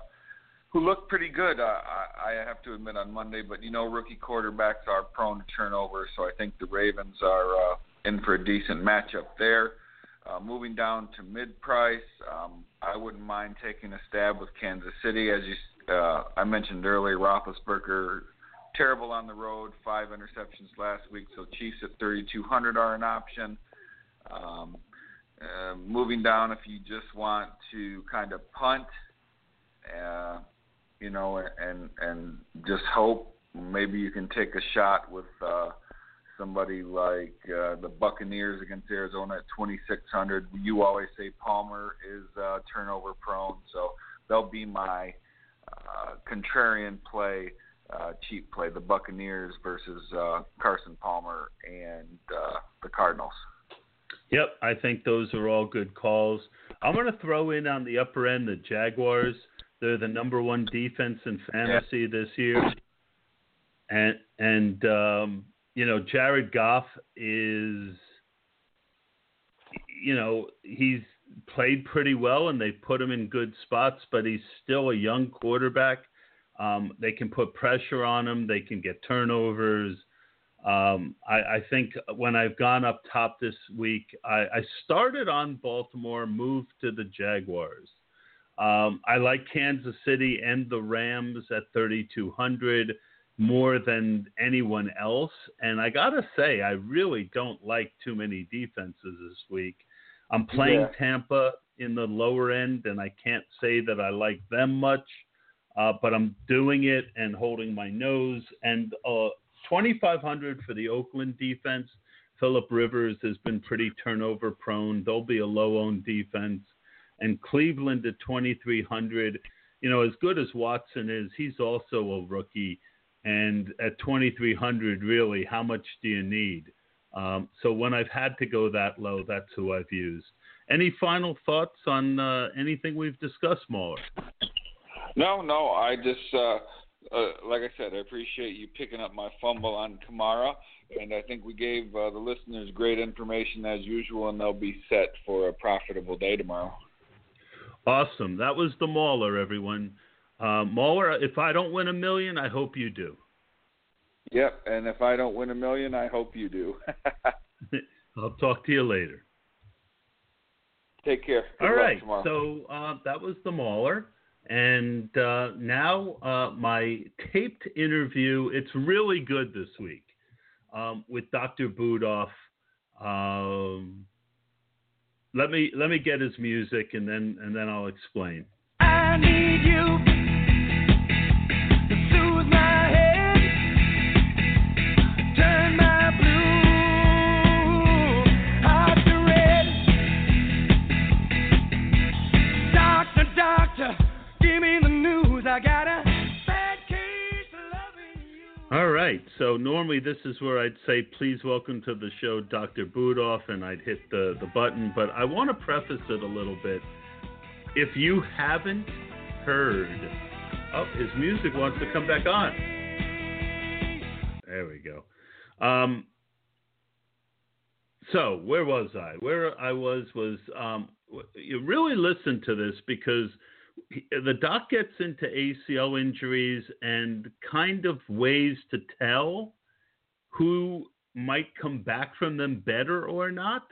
S4: who looked pretty good. Uh, I, I have to admit on Monday, but you know rookie quarterbacks are prone to turnover, so I think the Ravens are. Uh, in for a decent matchup there. Uh, moving down to mid price, um, I wouldn't mind taking a stab with Kansas City. As you, uh, I mentioned earlier, Roethlisberger terrible on the road, five interceptions last week. So Chiefs at 3,200 are an option. Um, uh, moving down, if you just want to kind of punt, uh, you know, and and just hope maybe you can take a shot with uh, somebody like uh, the Buccaneers against Arizona at 2,600. You always say Palmer is uh, turnover prone, so they'll be my uh, contrarian play, uh, cheap play, the Buccaneers versus uh, Carson Palmer and uh, the Cardinals.
S2: Yep, I think those are all good calls. I'm going to throw in on the upper end the Jaguars. They're the number one defense in fantasy this year, and and um, you know Jared Goff is, you know, he's played pretty well and they put him in good spots, but he's still a young quarterback. Um, they can put pressure on him. They can get turnovers. Um, I, I think when I've gone up top this week, I, I started on Baltimore, moved to the Jaguars. Um, I like Kansas City and the Rams at 3,200 more than anyone else. And I got to say, I really don't like too many defenses this week. I'm playing
S4: Yeah.
S2: Tampa in the lower end, and I can't say that I like them much, uh, but I'm doing it and holding my nose. And uh, 2,500 for the Oakland defense. Philip Rivers has been pretty turnover prone. They'll be a low owned defense. And Cleveland at 2,300. You know, as good as Watson is, he's also a rookie. And at 2,300, really, how much do you need? Um, so when I've had to go that low, that's who I've used. Any final thoughts on uh, anything we've discussed, Mauler?
S4: No, no, I just uh, uh, like I said, I appreciate you picking up my fumble on Kamara, and I think we gave uh, the listeners great information as usual, and they'll be set for a profitable day tomorrow.
S2: Awesome. That was the Mauler, everyone. Uh, Mauler, if I don't win a million, I hope you do.
S4: Yep, and if I don't win a million, I hope you do.
S2: I'll talk to you later.
S4: Take care. Good
S2: All
S4: luck
S2: right.
S4: tomorrow.
S2: So uh, that was the Mauler. And uh, now uh, my taped interview. It's really good this week um, with Dr. Budoff. Um, let me let me get his music and then and then I'll explain. All right. So normally this is where I'd say, please welcome to the show, Dr. Budoff, and I'd hit the, the button. But I want to preface it a little bit. If you haven't heard, oh, his music wants to come back on. There we go. Um, so where was I? Where I was was um, you really listen to this because the doc gets into ACL injuries and kind of ways to tell who might come back from them better or not.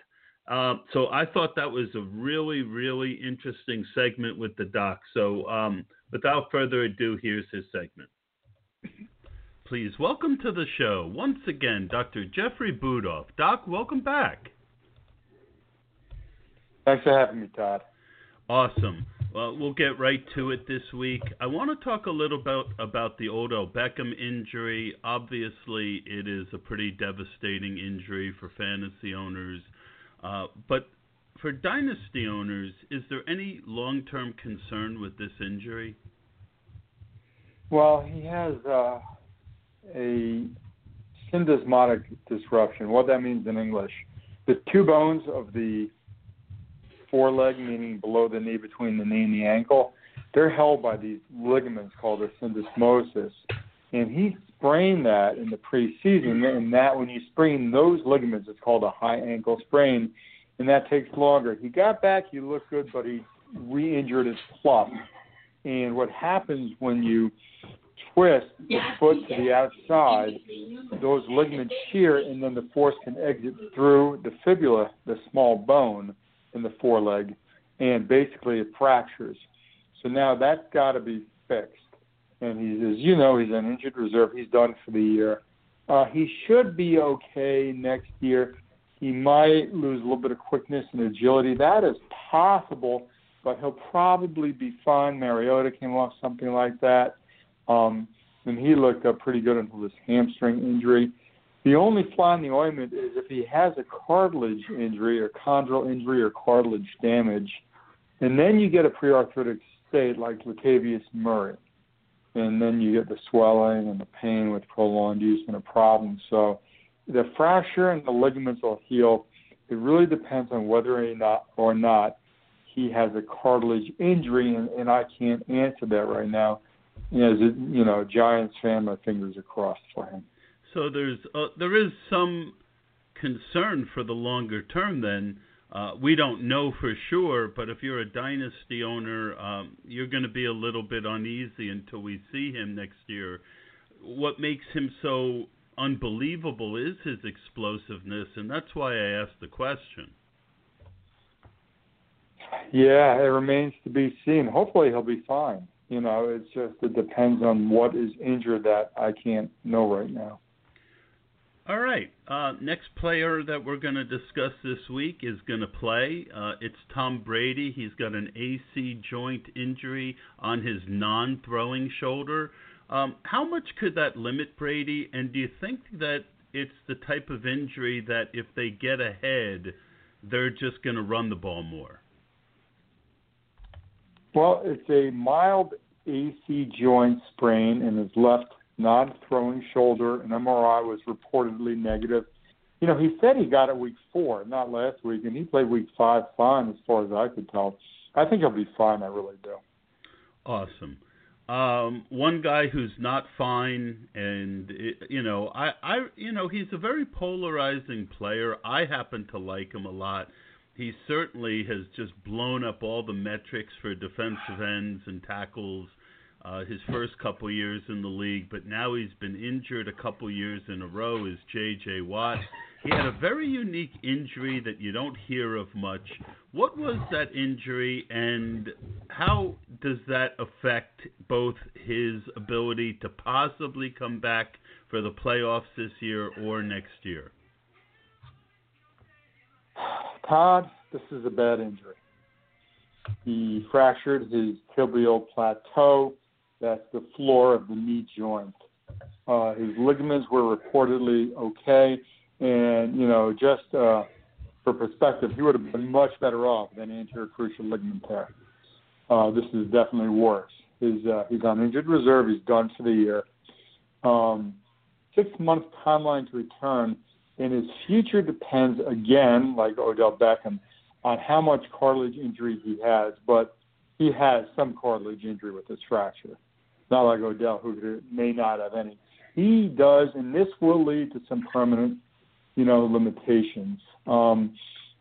S2: Um, so I thought that was a really, really interesting segment with the doc. So um, without further ado, here's his segment. Please welcome to the show once again, Dr. Jeffrey Budoff. Doc, welcome back.
S5: Thanks for having me, Todd.
S2: Awesome. Well, we'll get right to it this week. I want to talk a little about about the Odell Beckham injury. Obviously, it is a pretty devastating injury for fantasy owners, uh, but for dynasty owners, is there any long-term concern with this injury?
S5: Well, he has uh, a syndesmotic disruption. What that means in English, the two bones of the foreleg, meaning below the knee, between the knee and the ankle, they're held by these ligaments called a syndesmosis. And he sprained that in the preseason, and that when you sprain those ligaments, it's called a high ankle sprain, and that takes longer. He got back, he looked good, but he re-injured his plump. And what happens when you twist the foot to the outside, those ligaments shear, and then the force can exit through the fibula, the small bone, in the foreleg, and basically it fractures. So now that's got to be fixed. And he's, as you know, he's an injured reserve. He's done for the year. Uh, he should be okay next year. He might lose a little bit of quickness and agility. That is possible, but he'll probably be fine. Mariota came off something like that. Um, and he looked up pretty good until this hamstring injury. The only fly in the ointment is if he has a cartilage injury or chondral injury or cartilage damage, and then you get a prearthritic state like Latavius Murray, and then you get the swelling and the pain with prolonged use and a problem. So the fracture and the ligaments will heal. It really depends on whether or not or not he has a cartilage injury, and, and I can't answer that right now. As a you know, Giants fan, my fingers are crossed for him.
S2: So there's uh, there is some concern for the longer term. Then uh, we don't know for sure, but if you're a dynasty owner, um, you're going to be a little bit uneasy until we see him next year. What makes him so unbelievable is his explosiveness, and that's why I asked the question.
S5: Yeah, it remains to be seen. Hopefully, he'll be fine. You know, it's just it depends on what is injured that I can't know right now.
S2: All right. Uh, next player that we're going to discuss this week is going to play. Uh, it's Tom Brady. He's got an AC joint injury on his non throwing shoulder. Um, how much could that limit Brady? And do you think that it's the type of injury that if they get ahead, they're just going to run the ball more?
S5: Well, it's a mild AC joint sprain in his left non-throwing shoulder. An MRI was reportedly negative. You know, he said he got it week four, not last week, and he played week five fine as far as I could tell. I think he'll be fine. I really do.
S2: Awesome. Um, one guy who's not fine, and you know, I, I, you know, he's a very polarizing player. I happen to like him a lot. He certainly has just blown up all the metrics for defensive ends and tackles uh, his first couple years in the league, but now he's been injured a couple years in a row. Is J.J. Watt? He had a very unique injury that you don't hear of much. What was that injury, and how does that affect both his ability to possibly come back for the playoffs this year or next year?
S5: Todd, this is a bad injury. He fractured his tibial plateau that's the floor of the knee joint. Uh, his ligaments were reportedly okay, and you know, just uh, for perspective, he would have been much better off than anterior cruciate ligament tear. Uh, this is definitely worse. His, uh, he's on injured reserve. He's done for the year. Um, six month timeline to return, and his future depends again, like Odell Beckham, on how much cartilage injury he has. But he has some cartilage injury with his fracture not like Odell, who may not have any. He does, and this will lead to some permanent, you know, limitations. Um,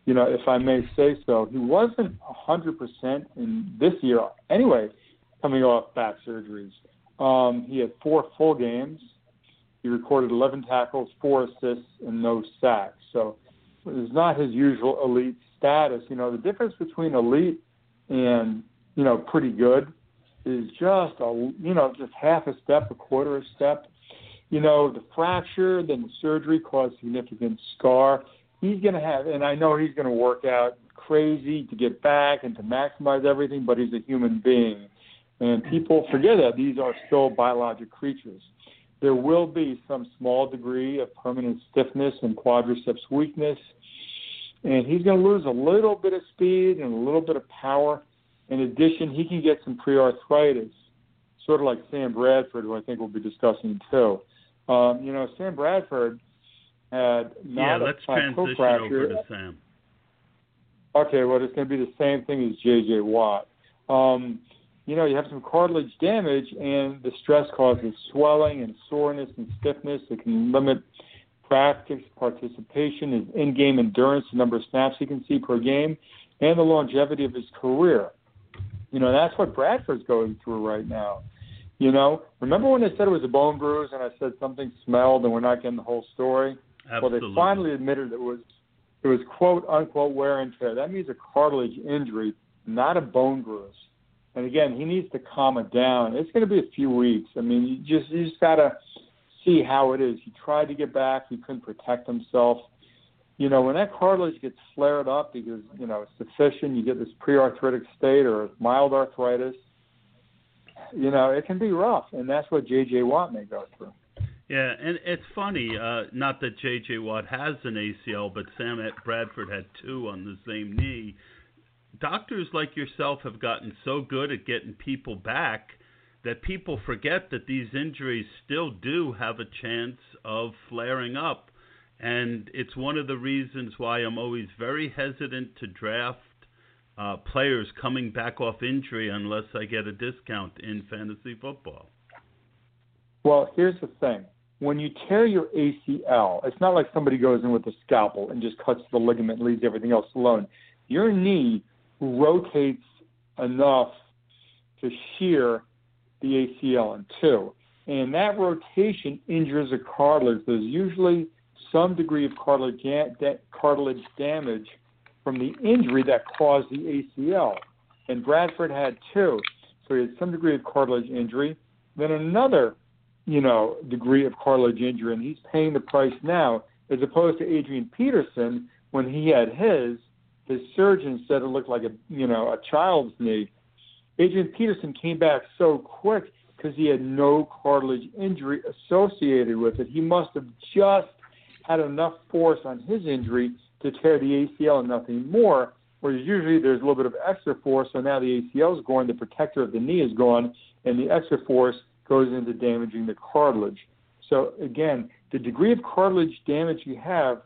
S5: you know, if I may say so, he wasn't 100% in this year anyway, coming off back surgeries. Um, he had four full games. He recorded 11 tackles, four assists, and no sacks. So it's not his usual elite status. You know, the difference between elite and, you know, pretty good is just a you know just half a step, a quarter a step. You know the fracture, then the surgery caused significant scar. He's going to have, and I know he's going to work out crazy to get back and to maximize everything, but he's a human being, and people forget that these are still biologic creatures. There will be some small degree of permanent stiffness and quadriceps weakness, and he's going to lose a little bit of speed and a little bit of power in addition, he can get some pre-arthritis, sort of like Sam Bradford, who I think we'll be discussing too. Um, you know, Sam Bradford had not
S2: yeah, let's transition
S5: fracture.
S2: over to Sam.
S5: Okay, well, it's going to be the same thing as J.J. Watt. Um, you know, you have some cartilage damage, and the stress causes swelling and soreness and stiffness. It can limit practice participation, his in-game endurance, the number of snaps he can see per game, and the longevity of his career. You know, that's what Bradford's going through right now. You know, remember when they said it was a bone bruise and I said something smelled and we're not getting the whole story?
S2: Absolutely.
S5: Well, they finally admitted it was It was quote unquote wear and tear. That means a cartilage injury, not a bone bruise. And again, he needs to calm it down. It's going to be a few weeks. I mean, you just you just gotta see how it is. He tried to get back, he couldn't protect himself. You know, when that cartilage gets flared up because you know it's deficient, you get this pre-arthritic state or mild arthritis. You know, it can be rough, and that's what J.J. Watt may go through.
S2: Yeah, and it's funny. Uh, not that J.J. Watt has an ACL, but Sam Bradford had two on the same knee. Doctors like yourself have gotten so good at getting people back that people forget that these injuries still do have a chance of flaring up. And it's one of the reasons why I'm always very hesitant to draft uh, players coming back off injury unless I get a discount in fantasy football.
S5: Well, here's the thing. When you tear your ACL, it's not like somebody goes in with a scalpel and just cuts the ligament and leaves everything else alone. Your knee rotates enough to shear the ACL in two. And that rotation injures a cartilage. There's usually some degree of cartilage, da- cartilage damage from the injury that caused the ACL. And Bradford had two. So he had some degree of cartilage injury, then another, you know, degree of cartilage injury, and he's paying the price now, as opposed to Adrian Peterson when he had his. His surgeon said it looked like a, you know, a child's knee. Adrian Peterson came back so quick because he had no cartilage injury associated with it. He must have just had enough force on his injury to tear the ACL and nothing more. Whereas usually there's a little bit of extra force, so now the ACL is gone, the protector of the knee is gone, and the extra force goes into damaging the cartilage. So again, the degree of cartilage damage you have,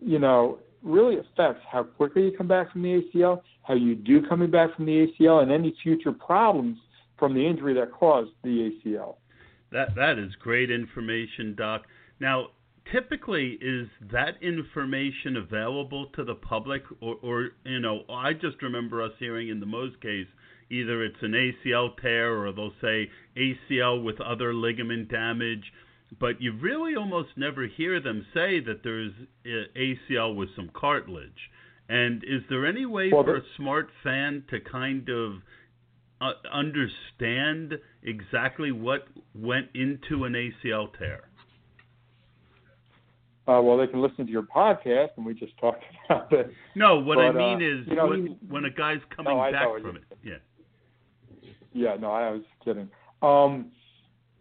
S5: you know, really affects how quickly you come back from the ACL, how you do coming back from the ACL, and any future problems from the injury that caused the ACL.
S2: That that is great information, Doc. Now, typically, is that information available to the public, or, or you know, I just remember us hearing in the most case either it's an ACL tear or they'll say ACL with other ligament damage, but you really almost never hear them say that there's uh, ACL with some cartilage. And is there any way
S5: Well,
S2: for a smart fan to kind of uh, understand exactly what went into an ACL tear?
S5: Uh, well, they can listen to your podcast, and we just talked about it.
S2: No, what I
S5: But, uh,
S2: mean is
S5: you know,
S2: when, when a guy's coming
S5: I
S2: back from it. Yeah.
S5: Yeah, no, I was kidding. Um,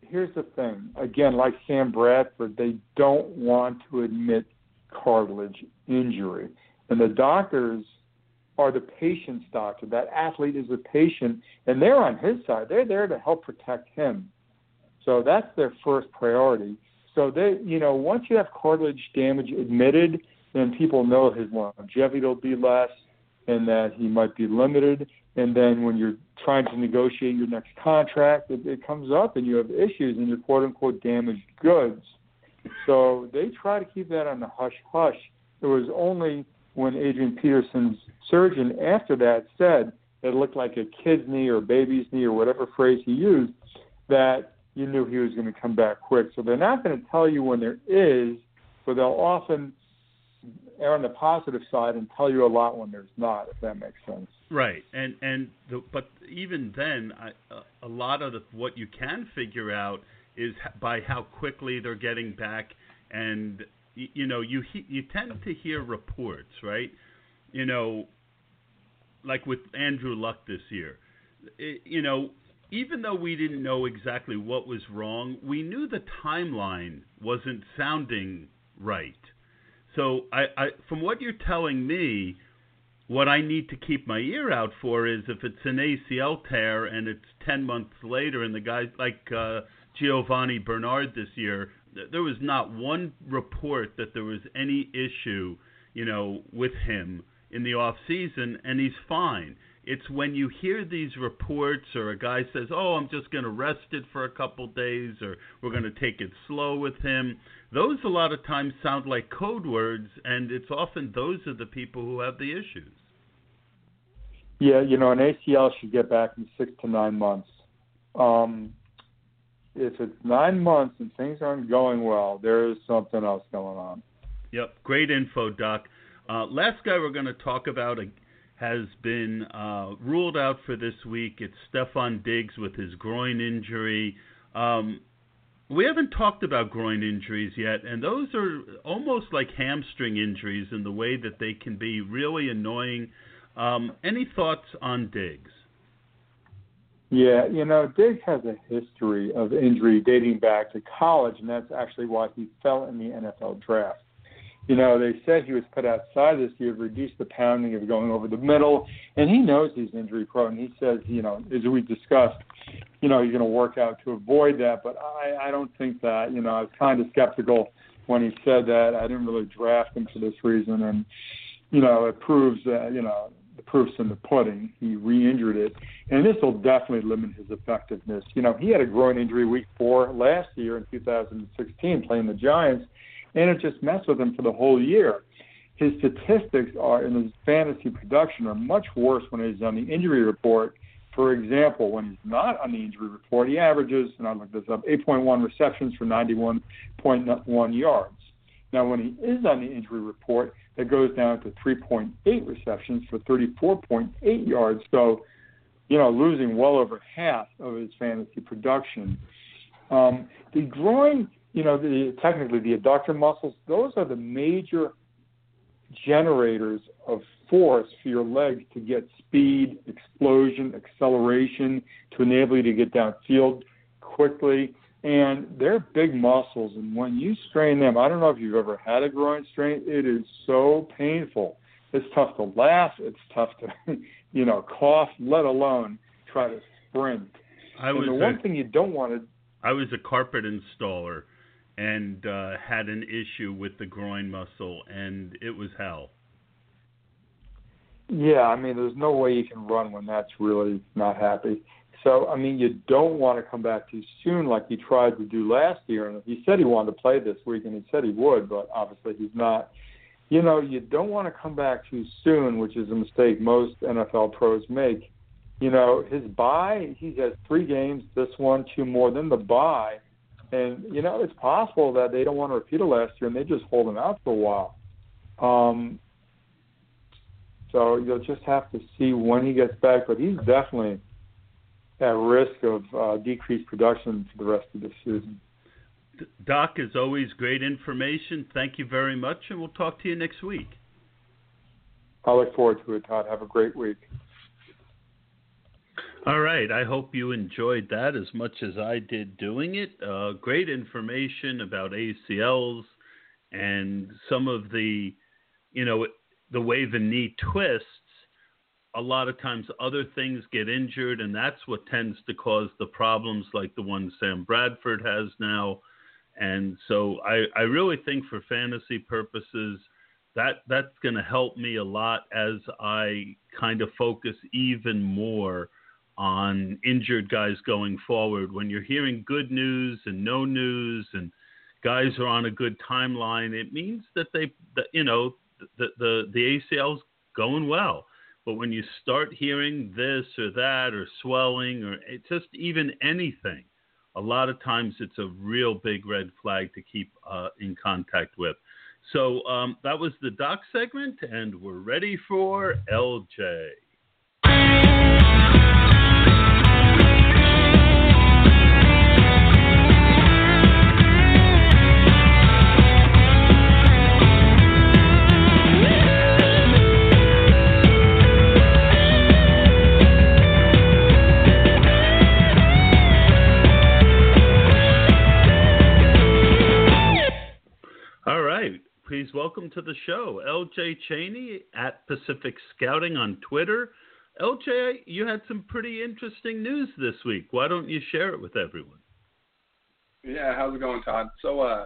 S5: here's the thing. Again, like Sam Bradford, they don't want to admit cartilage injury, and the doctors are the patient's doctor. That athlete is a patient, and they're on his side. They're there to help protect him. So that's their first priority. So they, you know, once you have cartilage damage admitted, then people know his longevity will be less, and that he might be limited. And then when you're trying to negotiate your next contract, it, it comes up and you have issues and you're quote unquote damaged goods. So they try to keep that on the hush hush. It was only when Adrian Peterson's surgeon after that said it looked like a kid's knee or baby's knee or whatever phrase he used that you knew he was going to come back quick. So they're not going to tell you when there is, but they'll often err on the positive side and tell you a lot when there's not, if that makes sense.
S2: Right, and and the, but even then, I, a- lot of the, what you can figure out is by how quickly they're getting back, and y- you know you he, you tend to hear reports, right? You know, like with Andrew Luck this year, it, you know, even though we didn't know exactly what was wrong, we knew the timeline wasn't sounding right. So I, I from what you're telling me, what I need to keep my ear out for is if it's an ACL tear and it's 10 months later and the guy like uh, Giovani Bernard this year, th- there was not one report that there was any issue, you know, with him in the off season and he's fine. It's when you hear these reports or a guy says, "Oh, I'm just going to rest it for a couple days or we're going to take it slow with him." Those a lot of times sound like code words and it's often those are the people who have the issues.
S5: Yeah, you know, an ACL should get back in six to nine months. Um, if it's nine months and things aren't going well, there is something else going on.
S2: Yep, great info, Doc. Uh, last guy we're going to talk about has been uh, ruled out for this week. It's Stefon Diggs with his groin injury. Um, we haven't talked about groin injuries yet, and those are almost like hamstring injuries in the way that they can be really annoying. Um, any thoughts on Diggs?
S5: Yeah, you know, Diggs has a history of injury dating back to college, and that's actually why he fell in the NFL draft. You know, they said he was put outside this year to reduce the pounding of going over the middle, and he knows he's injury prone. He says, you know, as we discussed, you know, he's going to work out to avoid that, but I, I don't think that. You know, I was kind of skeptical when he said that. I didn't really draft him for this reason, and you know, it proves that you know the proof's in the pudding. He re-injured it, and this will definitely limit his effectiveness. You know, he had a groin injury week four last year in 2016 playing the Giants, and it just messed with him for the whole year. His statistics are in his fantasy production are much worse when he's on the injury report. For example, when he's not on the injury report, he averages, and I looked this up, 8.1 receptions for 91.1 yards. Now, when he is on the injury report, that goes down to 3.8 receptions for 34.8 yards. So, you know, losing well over half of his fantasy production. Um, the groin, you know, the, technically the adductor muscles, those are the major generators of force for your legs to get speed, explosion, acceleration, to enable you to get downfield quickly. And they're big muscles, and when you strain them, I don't know if you've ever had a groin strain. It is so painful. It's tough to laugh. It's tough to, you know, cough. Let alone try to sprint.
S2: I
S5: and
S2: was
S5: the
S2: a,
S5: one thing you don't want to
S2: I was a carpet installer and uh, had an issue with the groin muscle, and it was hell.
S5: Yeah, I mean, there's no way you can run when that's really not happy. So, I mean, you don't want to come back too soon like he tried to do last year. And he said he wanted to play this week, and he said he would, but obviously he's not. You know, you don't want to come back too soon, which is a mistake most NFL pros make. You know, his bye, he has three games, this one, two more, then the bye. And, you know, it's possible that they don't want to repeat it last year and they just hold him out for a while. Um, so you'll just have to see when he gets back, but he's definitely at risk of uh, decreased production for the rest of the season.
S2: Doc, as always, great information. Thank you very much, and we'll talk to you next week.
S5: I look forward to it, Todd. Have a great week.
S2: All right. I hope you enjoyed that as much as I did doing it. Uh, great information about ACLs and some of the, you know, the way the knee twists. A lot of times other things get injured, and that's what tends to cause the problems like the one Sam Bradford has now. And so I, I really think for fantasy purposes, that that's going to help me a lot as I kind of focus even more on injured guys going forward. When you're hearing good news and no news, and guys are on a good timeline, it means that they, that, you know, the the the ACL's going well. But when you start hearing this or that or swelling or just even anything, a lot of times it's a real big red flag to keep uh, in contact with. So um, that was the doc segment, and we're ready for LJ. Please welcome to the show LJ Cheney at Pacific Scouting on Twitter. LJ, you had some pretty interesting news this week. Why don't you share it with everyone?
S6: Yeah, how's it going, Todd? So, uh,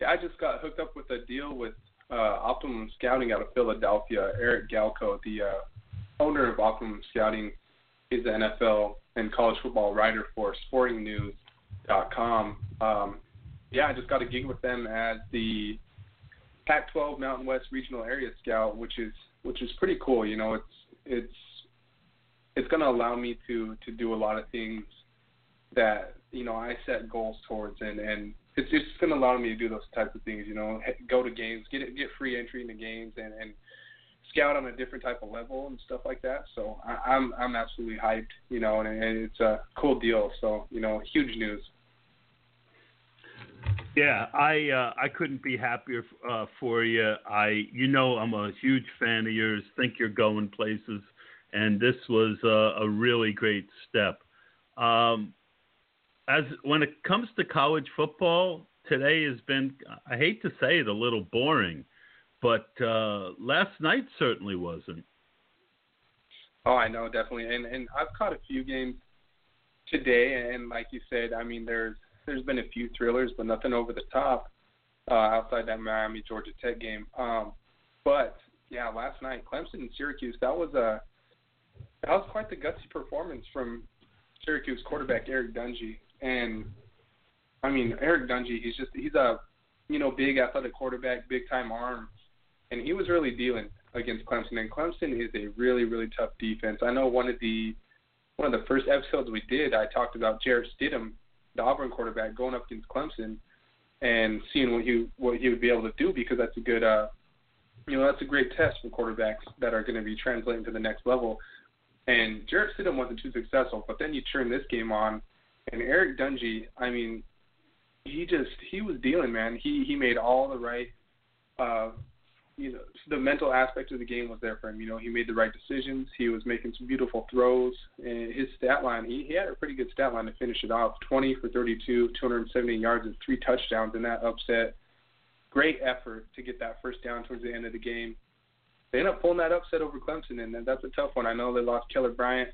S6: yeah, I just got hooked up with a deal with uh, Optimum Scouting out of Philadelphia. Eric Galko, the uh, owner of Optimum Scouting, is the NFL and college football writer for SportingNews.com. Um, yeah, I just got a gig with them as the Pac-12 Mountain West Regional Area Scout, which is which is pretty cool. You know, it's it's it's going to allow me to to do a lot of things that you know I set goals towards, and and it's just going to allow me to do those types of things. You know, go to games, get get free entry into games, and and scout on a different type of level and stuff like that. So I, I'm I'm absolutely hyped, you know, and, and it's a cool deal. So you know, huge news.
S2: Yeah, I uh, I couldn't be happier uh, for you. I you know I'm a huge fan of yours. Think you're going places, and this was uh, a really great step. Um, as when it comes to college football, today has been I hate to say it a little boring, but uh, last night certainly wasn't.
S6: Oh, I know definitely, and and I've caught a few games today, and like you said, I mean there's there's been a few thrillers, but nothing over the top uh, outside that Miami Georgia Tech game. Um, but yeah, last night Clemson and Syracuse that was a that was quite the gutsy performance from Syracuse quarterback Eric Dungey, and I mean Eric Dungey, he's just he's a you know big athletic quarterback, big time arm, and he was really dealing against Clemson. And Clemson is a really really tough defense. I know one of the one of the first episodes we did, I talked about Jarrett Stidham the Auburn quarterback going up against Clemson and seeing what he what he would be able to do because that's a good uh you know that's a great test for quarterbacks that are going to be translating to the next level. And Jarrett Stidham wasn't too successful, but then you turn this game on, and Eric Dungey, I mean, he just he was dealing, man. He he made all the right uh you know, the mental aspect of the game was there for him. You know, he made the right decisions. He was making some beautiful throws, and his stat line, he, he had a pretty good stat line to finish it off: 20 for 32, 270 yards, and three touchdowns in that upset. Great effort to get that first down towards the end of the game. They ended up pulling that upset over Clemson, and that's a tough one. I know they lost Kelly Bryant.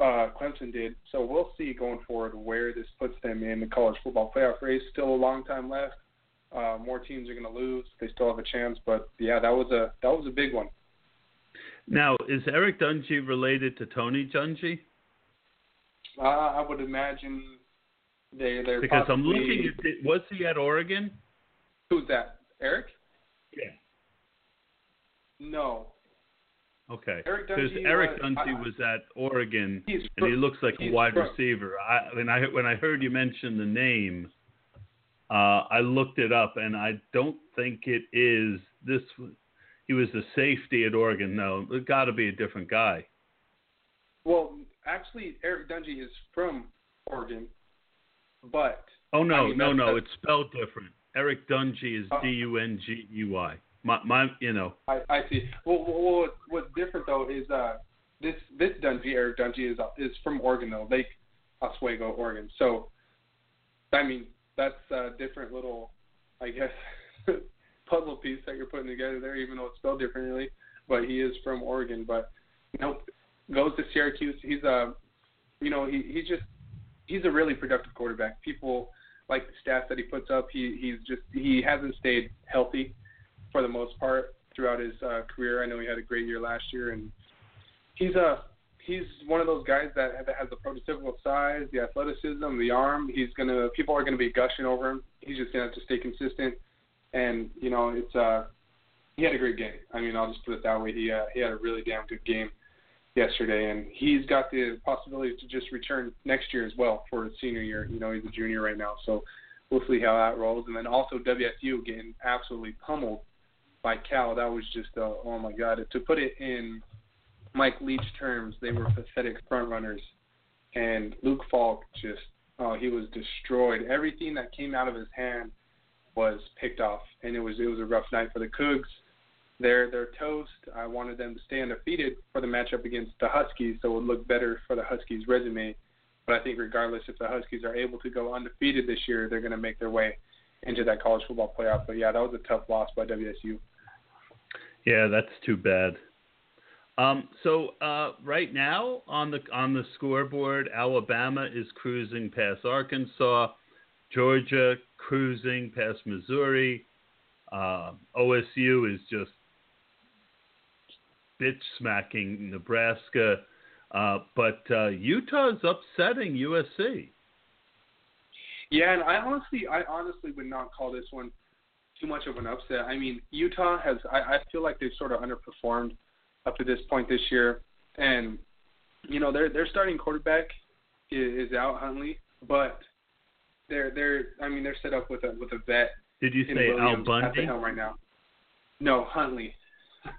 S6: Uh, Clemson did, so we'll see going forward where this puts them in the college football playoff race. Still a long time left uh, more teams are going to lose. They still have a chance, but yeah, that was a that was a big one.
S2: Now, is Eric Dungey related to Tony Dungy?
S6: Uh, I would imagine they they're
S2: Because I'm looking at was he at Oregon?
S6: Who's that? Eric?
S2: Yeah.
S6: No.
S2: Okay.
S6: Eric Dungy
S2: Eric
S6: was-
S2: Dungy
S6: I-
S2: was at Oregon, and he looks like a wide receiver. I when I when I heard you mention the name, uh, I looked it up, and I don't think it is this. He was a safety at Oregon. No, it got to be a different guy.
S6: Well, actually, Eric Dungey is from Oregon, but
S2: Oh no,
S6: I mean,
S2: no, no, it's spelled different. Eric Dungey is
S6: Oh.
S2: D U N G E Y. My my, you know.
S6: I, I see. Well, well, well, what's different though is uh, this this Dungey, Eric Dungey, is is from Oregon though, Lake Oswego, Oregon. So, I mean, that's a different little, I guess, puzzle piece that you're putting together there, even though it's spelled differently. But he is from Oregon. But nope, goes to Syracuse. He's a, you know, he he's just he's a really productive quarterback. People like the stats that he puts up. He he's just he hasn't stayed healthy for the most part throughout his uh, career. I know he had a great year last year, and he's a he's one of those guys that, has the prototypical size, the athleticism, the arm. He's gonna people are gonna be gushing over him. He's just gonna have to stay consistent, and you know it's uh he had a great game. I mean I'll just put it that way. He uh, he had a really damn good game yesterday, and he's got the possibility to just return next year as well for his senior year. You know he's a junior right now, so we'll see how that rolls. And then also WSU getting absolutely pummeled by Cal. That was just uh, oh my god. To put it in Mike Leach terms, they were pathetic front runners, and Luke Falk just oh he was destroyed. Everything that came out of his hand was picked off, and it was it was a rough night for the Cougs. They're they're toast. I wanted them to stay undefeated for the matchup against the Huskies, so it would look better for the Huskies' resume. But I think regardless if the Huskies are able to go undefeated this year, they're going to make their way into that college football playoff. But yeah, that was a tough loss by WSU.
S2: Yeah, that's too bad. Um, so uh, right now on the on the scoreboard, Alabama is cruising past Arkansas, Georgia cruising past Missouri, uh, OSU is just bitch smacking Nebraska, uh, but uh, Utah's upsetting USC.
S6: Yeah, and I honestly, I honestly would not call this one too much of an upset. I mean, Utah has, I, I feel like they've sort of underperformed up to this point this year, and you know their their starting quarterback is, is out Huntley, but they're they're, I mean they're set up with a with a vet
S2: Did you say Al
S6: Williams at the
S2: Bundy?
S6: helm right now. No, Huntley.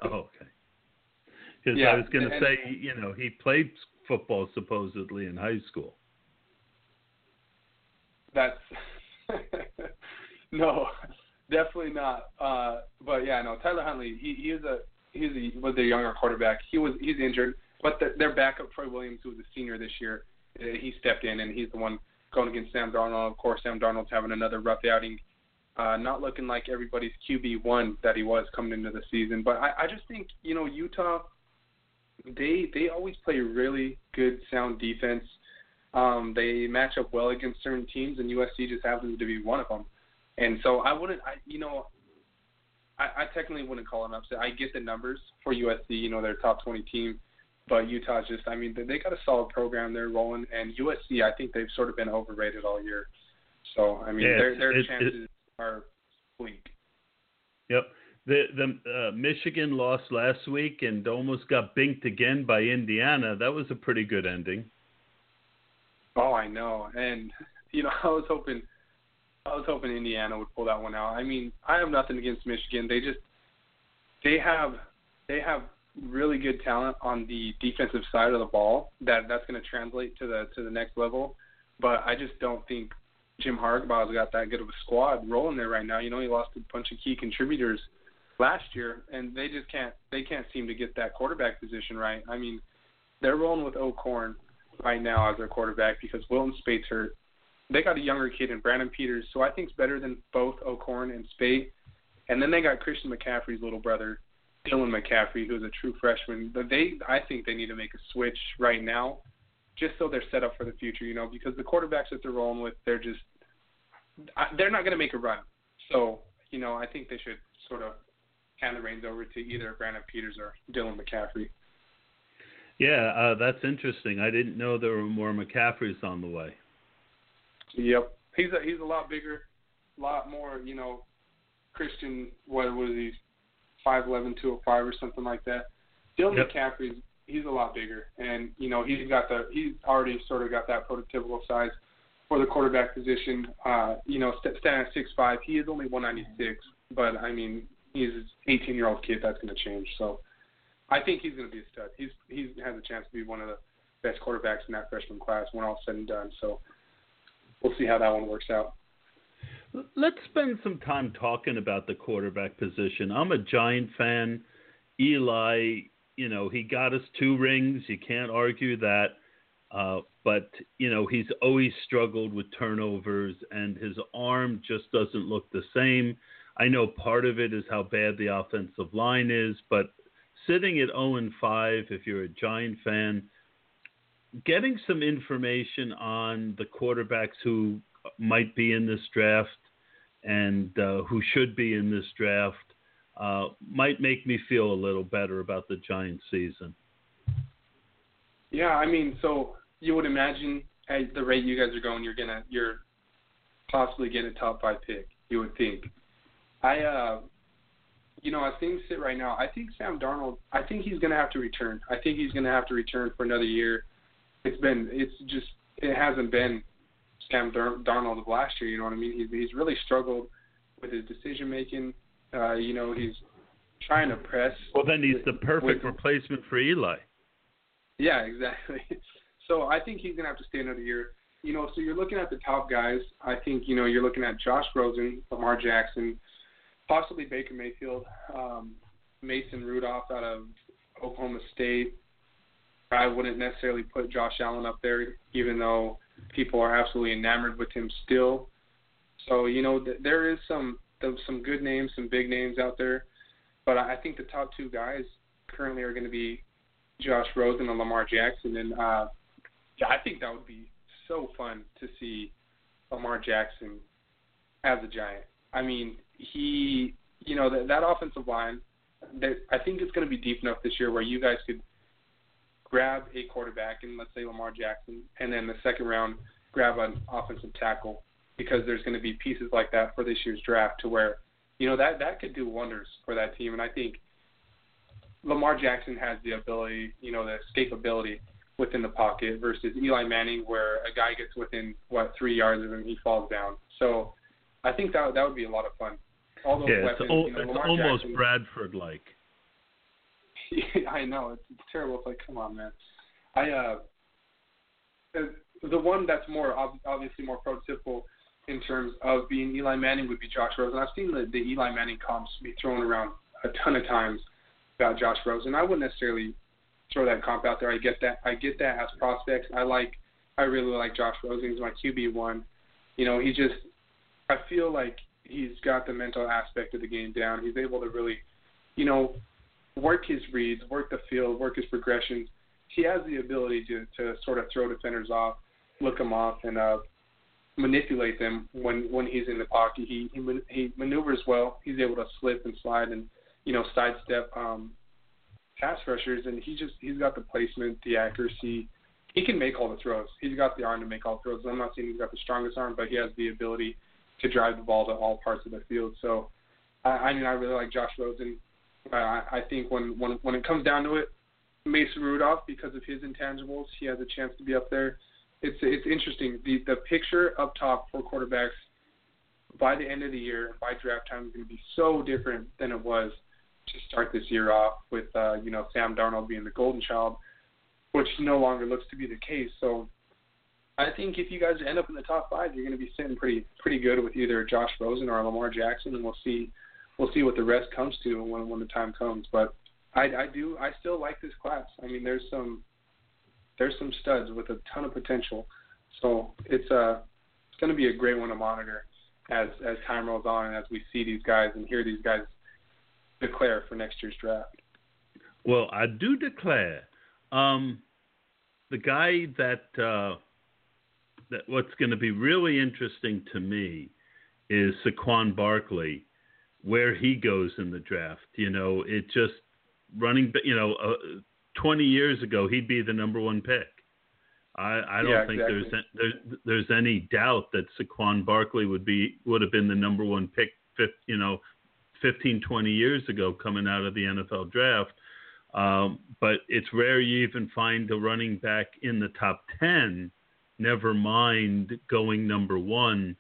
S2: Oh, okay. Because
S6: Yeah,
S2: I was going to say, you know, he played football supposedly in high school.
S6: That's no, definitely not. Uh, but yeah, no, Tyler Huntley, he he is a he's a was a younger quarterback. He was he's injured, but the, their backup Troy Williams, who was a senior this year, uh, he stepped in and he's the one going against Sam Darnold. Of course, Sam Darnold's having another rough outing. Uh, not looking like everybody's QB one that he was coming into the season, but I, I just think you know Utah, they they always play really good sound defense. Um, they match up well against certain teams, and USC just happens to be one of them. And so I wouldn't, I you know, I, I technically wouldn't call it an upset. I get the numbers for USC, you know, they're a top 20 team, but Utah's just, I mean, they, they got a solid program. They're rolling, and USC, I think they've sort of been overrated all year. So I mean,
S2: Yeah,
S6: their their
S2: it- it-
S6: chances are bleak.
S2: Yep. The the uh, Michigan lost last week and almost got binked again by Indiana. That was a pretty good ending.
S6: Oh, I know, and you know, I was hoping, I was hoping Indiana would pull that one out. I mean, I have nothing against Michigan. They just, they have, they have really good talent on the defensive side of the ball. That that's going to translate to the to the next level. But I just don't think Jim Harbaugh's got that good of a squad rolling there right now. You know, he lost a bunch of key contributors last year, and they just can't they can't seem to get that quarterback position right. I mean, they're rolling with O'Korn right now as their quarterback because Wilton Speight's hurt. They got a younger kid in Brandon Peters, so I think it's better than both O'Korn and Speight. And then they got Christian McCaffrey's little brother, Dylan McCaffrey, who's a true freshman. But they, I think they need to make a switch right now, just so they're set up for the future. You know, because the quarterbacks that they're rolling with, they're just, they're not going to make a run. So you know, I think they should sort of hand the reins over to either Brandon Peters or Dylan McCaffrey.
S2: Yeah, uh, that's interesting. I didn't know there were more McCaffreys on the way.
S6: Yep, he's a he's a lot bigger, a lot more. You know, Christian. What was he? Five eleven, two oh five, or something like that. Dylan
S2: Yep.
S6: McCaffrey's he's a lot bigger, and you know he's got the he's already sort of got that prototypical size for the quarterback position. Uh, you know, st- standing at six five, he is only one ninety six, but I mean he's an eighteen year old kid. That's going to change. So I think he's going to be a stud. He's he has a chance to be one of the best quarterbacks in that freshman class when all's said and done. So we'll see how that one works out.
S2: Let's spend some time talking about the quarterback position. I'm a Giant fan. Eli, you know, he got us two rings. You can't argue that. Uh, but, you know, he's always struggled with turnovers, and his arm just doesn't look the same. I know part of it is how bad the offensive line is, but sitting at 0 and 5, if you're a Giant fan, getting some information on the quarterbacks who might be in this draft and uh, who should be in this draft uh, might make me feel a little better about the Giants season.
S6: Yeah, I mean, so you would imagine at the rate you guys are going, you're gonna you're possibly getting a top five pick. You would think. I uh, you know, as things sit right now, I think Sam Darnold. I think he's gonna have to return. I think he's gonna have to return for another year. It's been it's just it hasn't been Sam Darnold of last year. You know what I mean? He's he's really struggled with his decision making. Uh, you know, he's trying to press.
S2: Well, then he's the perfect
S6: with-
S2: replacement for Eli.
S6: Yeah, exactly. So I think he's gonna have to stay another year. You know, so you're looking at the top guys. I think you know you're looking at Josh Rosen, Lamar Jackson, possibly Baker Mayfield, um, Mason Rudolph out of Oklahoma State. I wouldn't necessarily put Josh Allen up there, even though people are absolutely enamored with him still. So you know th- there is some there's some good names, some big names out there, but I I think the top two guys currently are going to be Josh Rosen and Lamar Jackson, and uh, yeah, I think that would be so fun to see Lamar Jackson as a Giant. I mean, he, you know, that, that offensive line, that I think it's going to be deep enough this year where you guys could grab a quarterback and let's say Lamar Jackson, and then the second round grab an offensive tackle because there's going to be pieces like that for this year's draft to where, you know, that that could do wonders for that team, and I think Lamar Jackson has the ability, you know, the escapability within the pocket versus Eli Manning, where a guy gets within what three yards of him, he falls down. So I think that that would be a lot of fun. All those
S2: Yeah, it's,
S6: weapons,
S2: al-
S6: you know,
S2: it's almost Bradford like.
S6: I know it's, it's terrible. It's like, come on, man. I uh, the- one that's more ob- obviously more prototypical in terms of being Eli Manning would be Josh Rosen. I've seen the, the Eli Manning comps be thrown around a ton of times about Josh Rosen. I wouldn't necessarily throw that comp out there. I get that. I get that as prospects. I like. I really like Josh Rosen. He's my QB one. You know, he just. I feel like he's got the mental aspect of the game down. He's able to really, you know, work his reads, work the field, work his progressions. He has the ability to to sort of throw defenders off, look them off, and uh, manipulate them when when he's in the pocket. He he he maneuvers well. He's able to slip and slide and you know sidestep um, pass rushers, and he just he's got the placement, the accuracy. He can make all the throws. He's got the arm to make all the throws. I'm not saying he's got the strongest arm, but he has the ability to drive the ball to all parts of the field. So, I, I mean, I really like Josh Rosen. I, I I think when when when it comes down to it, Mason Rudolph, because of his intangibles, he has a chance to be up there. It's it's interesting. The the picture up top for quarterbacks by the end of the year, by draft time, is going to be so different than it was to start this year off with uh, you know Sam Darnold being the golden child, which no longer looks to be the case. So I think if you guys end up in the top five, you're going to be sitting pretty pretty good with either Josh Rosen or Lamar Jackson, and we'll see we'll see what the rest comes to when when the time comes. But I, I do I still like this class. I mean, there's some there's some studs with a ton of potential. So it's uh it's going to be a great one to monitor as as time rolls on and as we see these guys and hear these guys declare for next year's draft.
S2: Well, I do declare, um, the guy that uh, that what's going to be really interesting to me is Saquon Barkley, where he goes in the draft. You know, it just running. You know, uh, 20 years ago he'd be the number one pick. I, I don't
S6: Yeah,
S2: think
S6: exactly.
S2: there's there's there's any doubt that Saquon Barkley would be would have been the number one pick. You know, 15, 20 years ago coming out of the NFL draft. Um, but it's rare you even find a running back in the top 10, never mind going number one.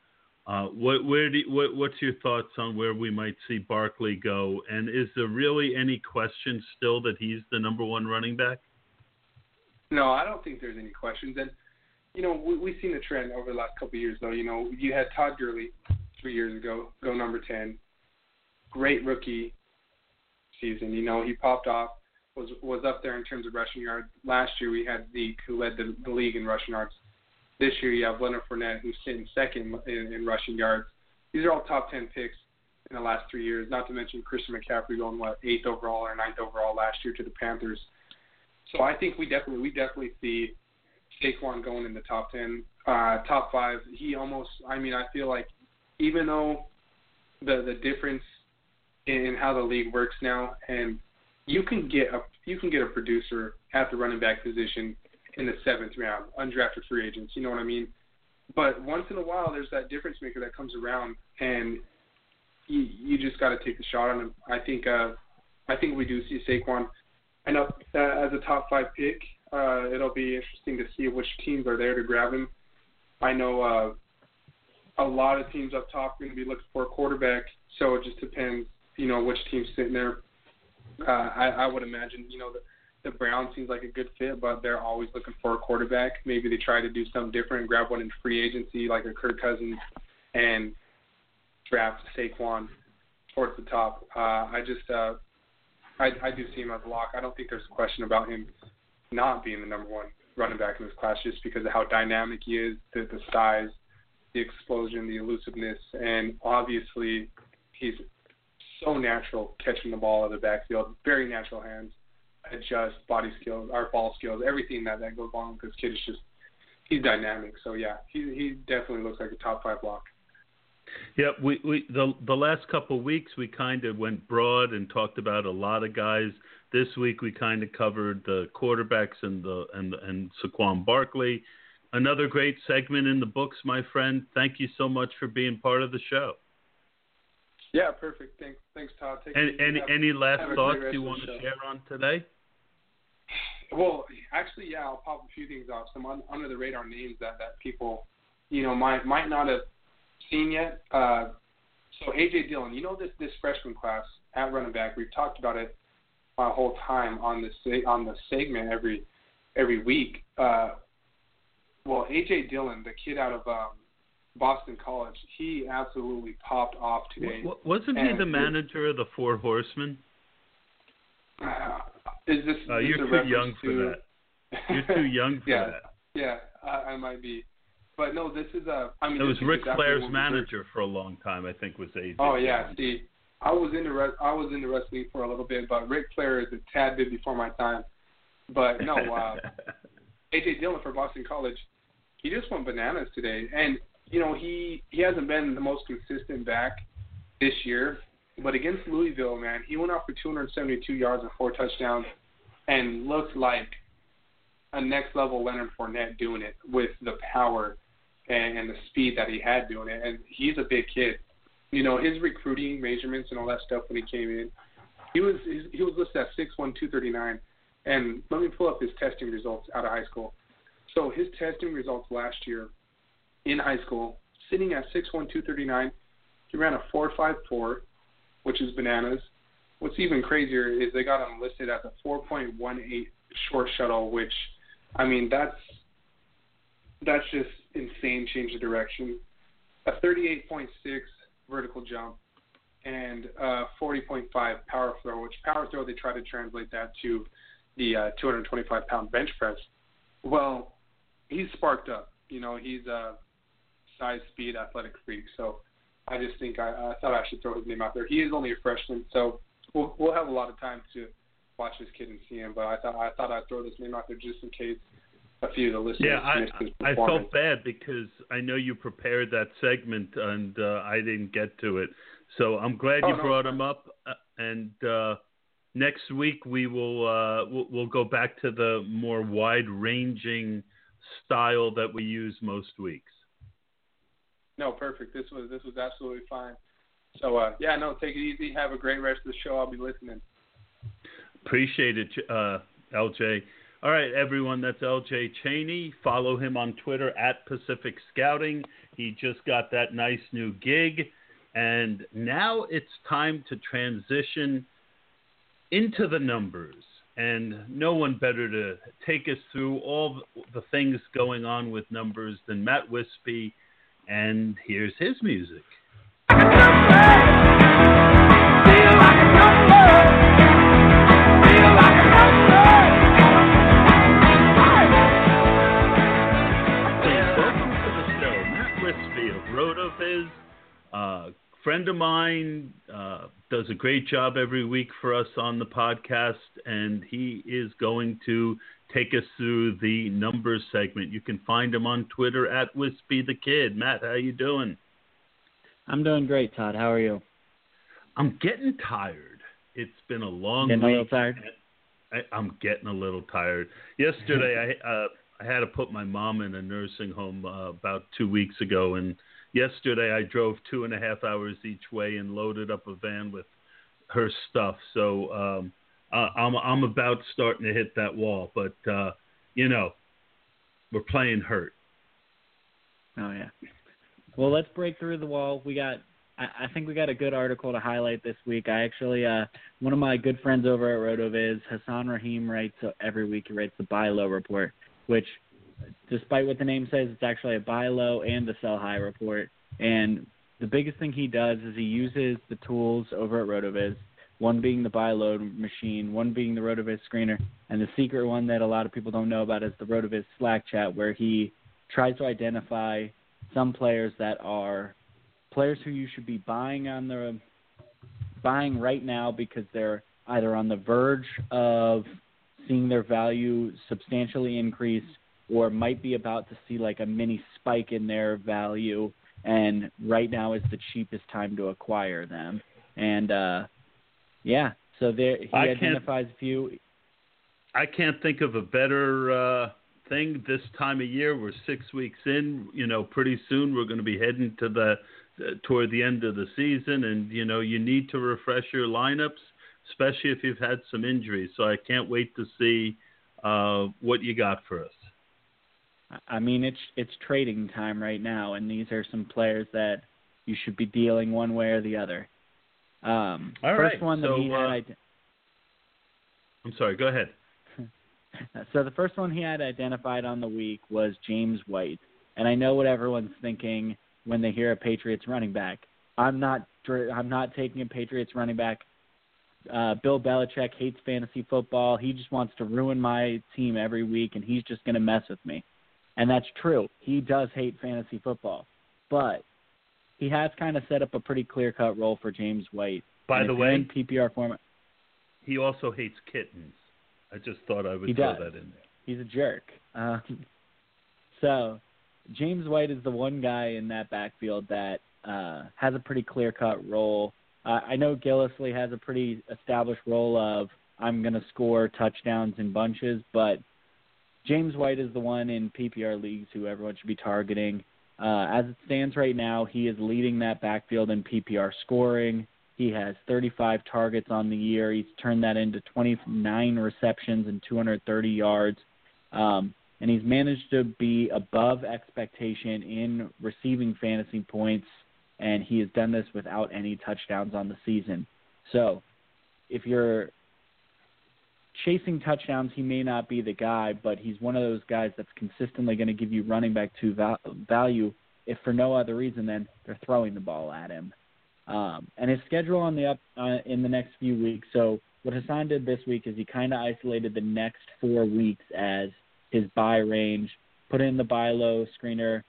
S2: Uh, what, where do, what, what's your thoughts on where we might see Barkley go? And is there really any question still that he's the number one running back?
S6: No, I don't think there's any questions. And you know, we, we've seen the trend over the last couple of years, though. You know, you had Todd Gurley three years ago go number ten, great rookie season. You know, he popped off, was was up there in terms of rushing yards. Last year we had Zeke, who led the, the league in rushing yards. This year you have Leonard Fournette, who's sitting second in, in rushing yards. These are all top ten picks in the last three years. Not to mention Christian McCaffrey going what eighth overall or ninth overall last year to the Panthers. So I think we definitely we definitely see Saquon going in the top ten, uh, top five. He almost I mean I feel like even though the the difference in how the league works now and you can get a you can get a producer at the running back position in the seventh round, undrafted free agents, you know what I mean? But once in a while there's that difference maker that comes around and you you just gotta take the shot on him. I think uh I think we do see Saquon end up uh, as a top five pick. Uh, it'll be interesting to see which teams are there to grab him. I know uh, a lot of teams up top are going to be looking for a quarterback, so it just depends, you know, which team's sitting there. Uh, I, I would imagine, you know, the, the Browns seems like a good fit, but they're always looking for a quarterback. Maybe they try to do something different grab one in free agency, like a Kirk Cousins, and draft Saquon towards the top. Uh, I just uh, I, I do see him as a lock. I don't think there's a question about him not being the number one running back in this class just because of how dynamic he is, the, the size, the explosion, the elusiveness, and obviously he's so natural catching the ball out of the backfield. Very natural hands, adjust, body skills, our ball skills, everything that, that goes along this kid is just he's dynamic. So yeah, he he definitely looks like a top five lock.
S2: Yeah, we, we the the last couple of weeks we kind of went broad and talked about a lot of guys. This week we kind of covered the quarterbacks and the and and Saquon Barkley. Another great segment in the books, my friend. Thank you so much for being part of the show.
S6: Yeah, perfect. Thanks, thanks, Todd. Take
S2: And any
S6: Have-
S2: any last
S6: have a great
S2: thoughts you want to share on today?
S6: Well, actually, yeah, I'll pop a few things off. Some un- under the radar names that that people, you know, might might not have seen yet. Uh, so AJ Dillon, you know this this freshman class at running back. We've talked about it my whole time on this on the segment every every week. Uh, well, AJ Dillon, the kid out of um, Boston College, he absolutely popped off today.
S2: W- wasn't he the manager of the Four Horsemen?
S6: Uh, is this,
S2: Uh, you're too young for
S6: to,
S2: that. You're too young for
S6: yeah,
S2: that.
S6: Yeah, I, I might be. But no, this is a. I mean,
S2: It was
S6: this is
S2: Ric
S6: exactly
S2: Flair's manager for a long time. I think was AJ.
S6: Oh yeah, see, I was into res- I was into wrestling for a little bit, but Ric Flair is a tad bit before my time. But no, uh, AJ Dillon for Boston College, he just went bananas today, and you know he he hasn't been the most consistent back this year, but against Louisville, man, he went out for 272 yards and four touchdowns, and looked like a next level Leonard Fournette doing it with the power and, and the speed that he had doing it, and he's a big kid. You know his recruiting measurements and all that stuff when he came in, he was he was listed at six one two thirty nine. And let me pull up his testing results out of high school. So his testing results last year in high school, sitting at 6'1", 239, he ran a 4.54, which is bananas. What's even crazier is they got him listed as a 4.18 short shuttle, which, I mean, that's that's just insane change of direction. A 38.6 vertical jump and uh 40.5 power throw, which power throw they try to translate that to the uh, 225 pound bench press. Well, he's sparked up. You know, he's a size, speed, athletic freak. So I just think I, I thought I should throw his name out there. He is only a freshman, so we'll we'll have a lot of time to watch this kid and see him. But I thought I thought I'd throw this name out there just in case a few of the listeners
S2: Yeah, I, I felt bad because I know you prepared that segment and uh, I didn't get to it. So I'm glad
S6: Oh,
S2: you
S6: no,
S2: brought him up. uh, And uh, next week we will uh, we'll, we'll go back to the more wide-ranging style that we use most weeks.
S6: No, perfect. This was this was absolutely fine. So uh, yeah, no, take it easy. Have a great rest of the show. I'll be listening.
S2: Appreciate it, uh, LJ. All right, everyone, that's LJ Cheney. Follow him on Twitter at Pacific Scouting. He just got that nice new gig. And now it's time to transition into the numbers. And no one better to take us through all the things going on with numbers than Matt Wispy. And here's his music. Wispy of RotoViz. Uh, friend of mine uh, does a great job every week for us on the podcast, and he is going to take us through the numbers segment. You can find him on Twitter at Wispy the Kid. Matt, how you doing?
S7: I'm doing great, Todd. How are you?
S2: I'm getting tired. It's been a long
S7: Getting a little tired?
S2: I, I'm getting a little tired. Yesterday, I uh, I had to put my mom in a nursing home uh, about two weeks ago, and yesterday I drove two and a half hours each way and loaded up a van with her stuff. So um, I, I'm I'm about starting to hit that wall, but uh, you know, we're playing hurt.
S7: Oh yeah. Well, let's break through the wall. We got. I, I think we got a good article to highlight this week. I actually, uh, one of my good friends over at RotoViz, Hassan Rahim, writes uh, every week. He writes the buy low report, which, despite what the name says, it's actually a buy low and a sell high report. And the biggest thing he does is he uses the tools over at RotoViz. One being the buy low machine, one being the RotoViz screener, and the secret one that a lot of people don't know about is the RotoViz Slack chat, where he tries to identify some players that are players who you should be buying on the buying right now because they're either on the verge of seeing their value substantially increase or might be about to see like a mini spike in their value and right now is the cheapest time to acquire them. And uh yeah so there he
S2: I
S7: identifies a few
S2: I can't think of a better uh, thing this time of year. We're six weeks in. You know, pretty soon we're going to be heading to the uh, toward the end of the season, and you know you need to refresh your lineups, especially if you've had some injuries. So I can't wait to see uh, what you got for us.
S7: I mean, it's it's trading time right now, and these are some players that you should be dealing one way or the other. Um,
S2: All
S7: first
S2: right,
S7: one that
S2: so,
S7: he had,
S2: uh,
S7: ide-
S2: I'm sorry. Go ahead.
S7: So the first one he had identified on the week was James White, and I know what everyone's thinking when they hear a Patriots running back. I'm not. I'm not taking a Patriots running back. Uh, Bill Belichick hates fantasy football. He just wants to ruin my team every week, and he's just going to mess with me. And that's true. He does hate fantasy football, but he has kind of set up a pretty clear-cut role for James White.
S2: By
S7: And
S2: the way,
S7: in PPR format,
S2: he also hates kittens. I just thought I would
S7: He
S2: throw
S7: does.
S2: that in there.
S7: he's a jerk. Um, so James White is the one guy in that backfield that uh, has a pretty clear cut role. Uh, I know Gillislee has a pretty established role of I'm going to score touchdowns in bunches, but James White is the one in PPR leagues who everyone should be targeting. Uh, as it stands right now, he is leading that backfield in PPR scoring. He has 35 targets on the year. He's turned that into 29 receptions and 230 yards. Um, and he's managed to be above expectation in receiving fantasy points, and he has done this without any touchdowns on the season. So, if you're chasing touchdowns, he may not be the guy, but he's one of those guys that's consistently going to give you running back two val- value, if for no other reason than they're throwing the ball at him. Um, and his schedule on the up uh, in the next few weeks. So what Hassan did this week is he kind of isolated the next four weeks as his buy range, put in the buy low screener,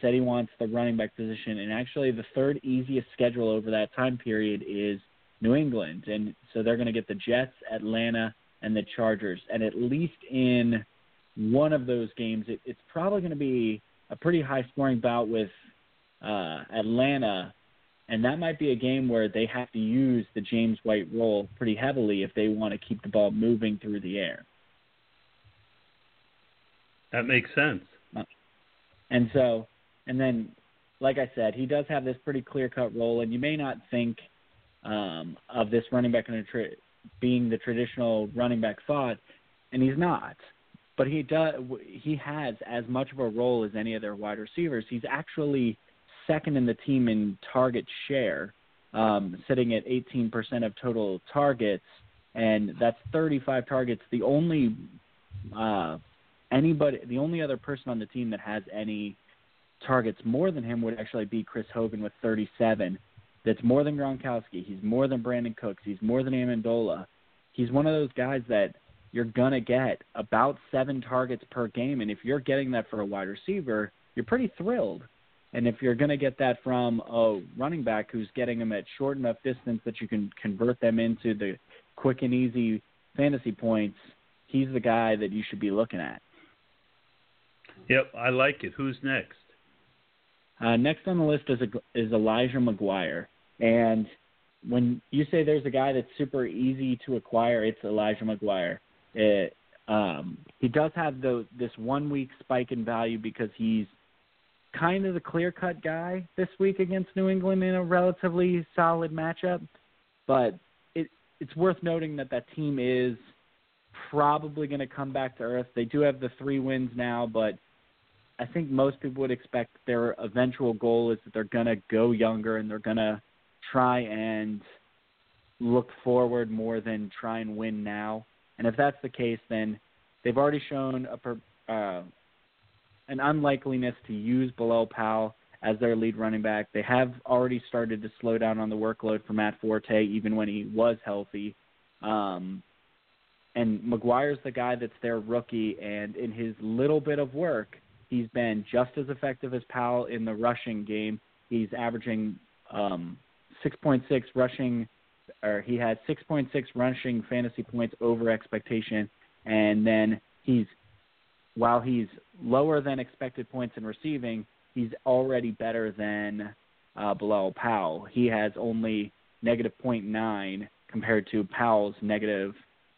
S7: said he wants the running back position, and actually the third easiest schedule over that time period is New England, and so they're going to get the Jets, Atlanta, and the Chargers, and at least in one of those games, it, it's probably going to be a pretty high scoring bout with uh, Atlanta, and that might be a game where they have to use the James White role pretty heavily if they want to keep the ball moving through the air.
S2: That makes sense.
S7: And so, and then, like I said, he does have this pretty clear cut role, and you may not think um, of this running back tra- being the traditional running back thought, and he's not. But he does. He has as much of a role as any other wide receivers. He's actually second in the team in target share, um, sitting at 18% of total targets, and that's 35 targets. The only uh, anybody, the only other person on the team that has any targets more than him would actually be Chris Hogan with 37. That's more than Gronkowski. He's more than Brandin Cooks. He's more than Amendola. He's one of those guys that you're gonna get about seven targets per game, and if you're getting that for a wide receiver, you're pretty thrilled. And if you're gonna get that from a running back who's getting them at short enough distance that you can convert them into the quick and easy fantasy points, he's the guy that you should be looking at.
S2: Yep, I like it. Who's next?
S7: Uh, next on the list is is Elijah McGuire, and when you say there's a guy that's super easy to acquire, it's Elijah McGuire. It, um, he does have the this one week spike in value because he's kind of the clear cut guy this week against New England in a relatively solid matchup, but it it's worth noting that that team is probably going to come back to earth. They do have the three wins now, but I think most people would expect their eventual goal is that they're going to go younger and they're going to try and look forward more than try and win now. And if that's the case, then they've already shown a per, uh, an unlikeliness to use Bilal Powell as their lead running back. They have already started to slow down on the workload for Matt Forte, even when he was healthy. Um, and McGuire's the guy that's their rookie, and in his little bit of work, he's been just as effective as Powell in the rushing game. He's averaging um, 6.6 rushing, or he had 6.6 rushing fantasy points over expectation, and then he's while he's lower than expected points in receiving, he's already better than uh, Bilal Powell. He has only negative 0.9 compared to Powell's negative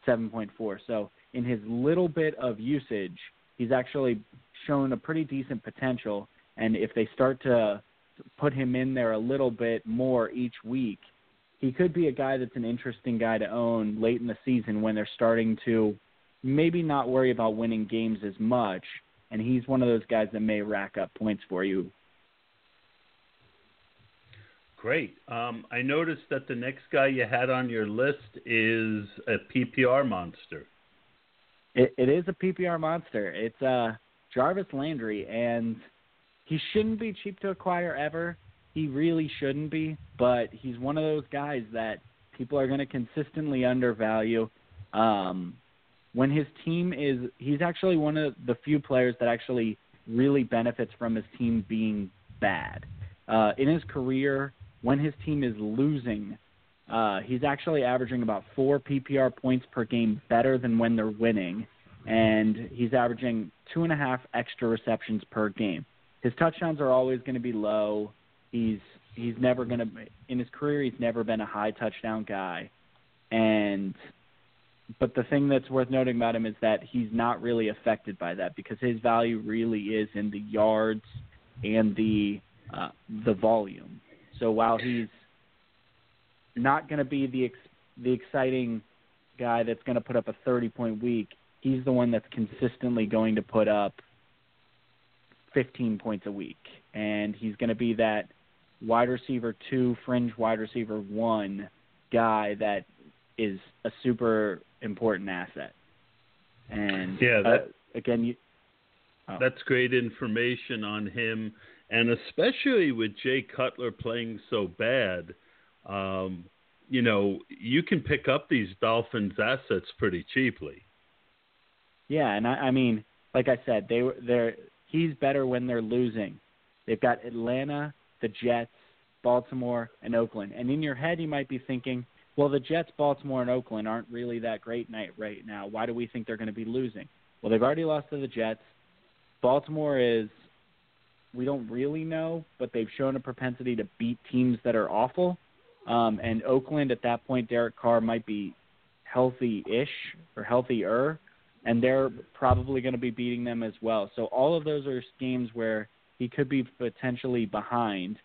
S7: 7.4. So in his little bit of usage, he's actually shown a pretty decent potential. And if they start to put him in there a little bit more each week, he could be a guy that's an interesting guy to own late in the season when they're starting to maybe not worry about winning games as much. And he's one of those guys that may rack up points for you.
S2: Great. Um, I noticed that the next guy you had on your list is a PPR monster.
S7: It, it is a PPR monster. It's uh, Jarvis Landry, and he shouldn't be cheap to acquire ever. He really shouldn't be, but he's one of those guys that people are going to consistently undervalue. Um, when his team is, he's actually one of the few players that actually really benefits from his team being bad. Uh, in his career, when his team is losing, uh, he's actually averaging about four PPR points per game better than when they're winning, and he's averaging two and a half extra receptions per game. His touchdowns are always going to be low. He's he's never going to in his career he's never been a high touchdown guy, and but the thing that's worth noting about him is that he's not really affected by that because his value really is in the yards and the uh, the volume. So while he's not going to be the ex- the exciting guy that's going to put up a 30 point week, he's the one that's consistently going to put up 15 points a week, and he's going to be that wide receiver two, fringe wide receiver one guy that is a super important asset. And
S2: Yeah,
S7: uh, again, you, oh.
S2: That's great information on him, and especially with Jay Cutler playing so bad, um, you know, you can pick up these Dolphins assets pretty cheaply.
S7: Yeah, and I, I mean, like I said, they were they're he's better when they're losing. They've got Atlanta, the Jets, Baltimore, and Oakland. And in your head, you might be thinking, well, the Jets, Baltimore, and Oakland aren't really that great night right now. Why do we think they're going to be losing? Well, they've already lost to the Jets. Baltimore is we don't really know, but they've shown a propensity to beat teams that are awful. Um, and Oakland at that point, Derek Carr might be healthy-ish or healthier, and they're probably going to be beating them as well. So all of those are games where he could be potentially behind,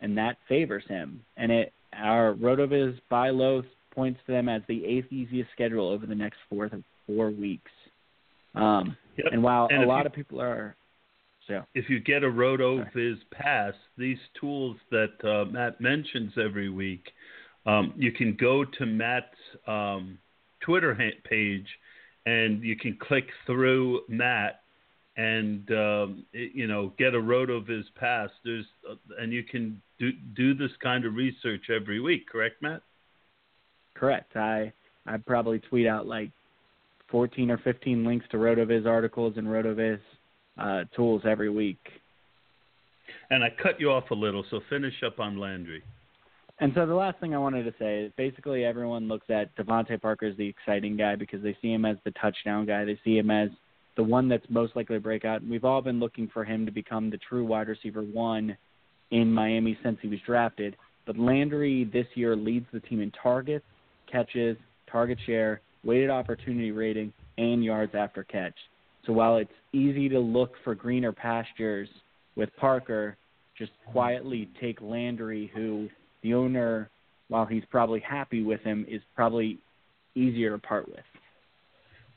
S7: and that favors him. And it our Rotoviz buy low points to them as the eighth easiest schedule over the next four four weeks. Um,
S2: Yep.
S7: And while
S2: And
S7: a lot
S2: you-
S7: of people are, so
S2: If you get a RotoViz pass, these tools that uh, Matt mentions every week, um, you can go to Matt's um, Twitter ha- page and you can click through Matt and um, it- you know get a RotoViz pass. There's uh, and you can do do this kind of research every week. Correct, Matt?
S7: correct. I I probably tweet out like 14 or 15 links to Rotoviz articles and Rotoviz uh, tools every week.
S2: And I cut you off a little, so finish up on Landry.
S7: And so the last thing I wanted to say is basically everyone looks at DeVante Parker as the exciting guy because they see him as the touchdown guy. They see him as the one that's most likely to break out. And we've all been looking for him to become the true wide receiver one in Miami since he was drafted. But Landry this year leads the team in targets, catches, target share, weighted opportunity rating, and yards after catch. So while it's easy to look for greener pastures with Parker, just quietly take Landry, who the owner, while he's probably happy with him, is probably easier to part with.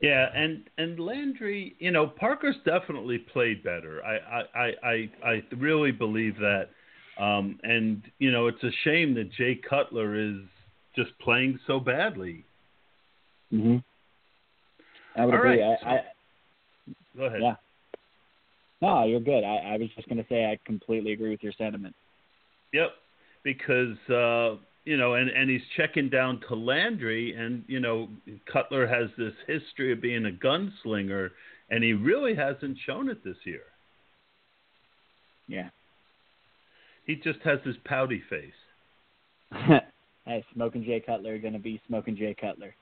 S2: Yeah, and and Landry, you know, Parker's definitely played better. I I I I, really believe that. Um, and you know, it's a shame that Jay Cutler is just playing so badly.
S7: Mm-hmm. I would
S2: All
S7: agree.
S2: right,
S7: I, I,
S2: Go ahead.
S7: yeah. No, you're good. I, I was just going to say I completely agree with your sentiment.
S2: Yep, because uh, you know, and and he's checking down to Landry, and you know, Cutler has this history of being a gunslinger, and he really hasn't shown it this year.
S7: Yeah.
S2: He just has this pouty face.
S7: hey, smoking Jay Cutler going to be smoking Jay Cutler.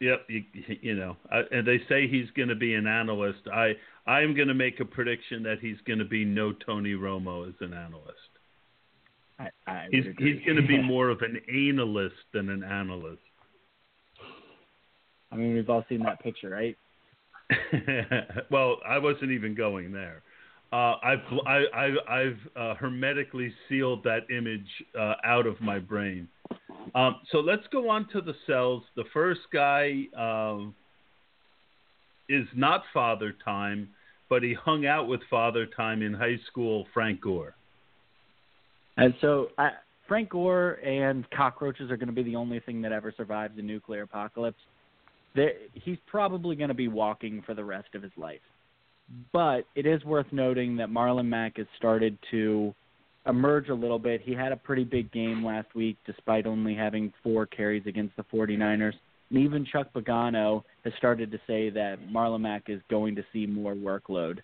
S2: Yep, you, you know, I, and they say he's going to be an analyst. I I'm going to make a prediction that he's going to be no Tony Romo as an analyst.
S7: I, I
S2: He's he's going to be more of an analyst than an analyst.
S7: I mean, we've all seen that picture, right?
S2: well, I wasn't even going there. Uh, I've I, I, I've uh, hermetically sealed that image uh, out of my brain. Um, so let's go on to the sells. The first guy um, is not Father Time, but he hung out with Father Time in high school. Frank Gore.
S7: And so I Frank Gore and cockroaches are going to be the only thing that ever survives a nuclear apocalypse. There, he's probably going to be walking for the rest of his life. But it is worth noting that Marlon Mack has started to emerge a little bit. He had a pretty big game last week despite only having four carries against the 49ers. And even Chuck Pagano has started to say that Marlon Mack is going to see more workload.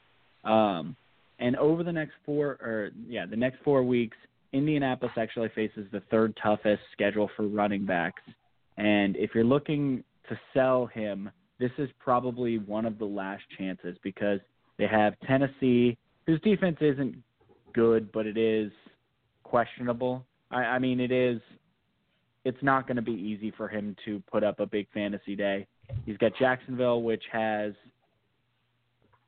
S7: Um, and over the next four, or yeah, the next four weeks, Indianapolis actually faces the third toughest schedule for running backs. And if you're looking to sell him, this is probably one of the last chances because they have Tennessee, whose defense isn't good, but it is questionable. I, I mean, it is. It's not going to be easy for him to put up a big fantasy day. He's got Jacksonville, which has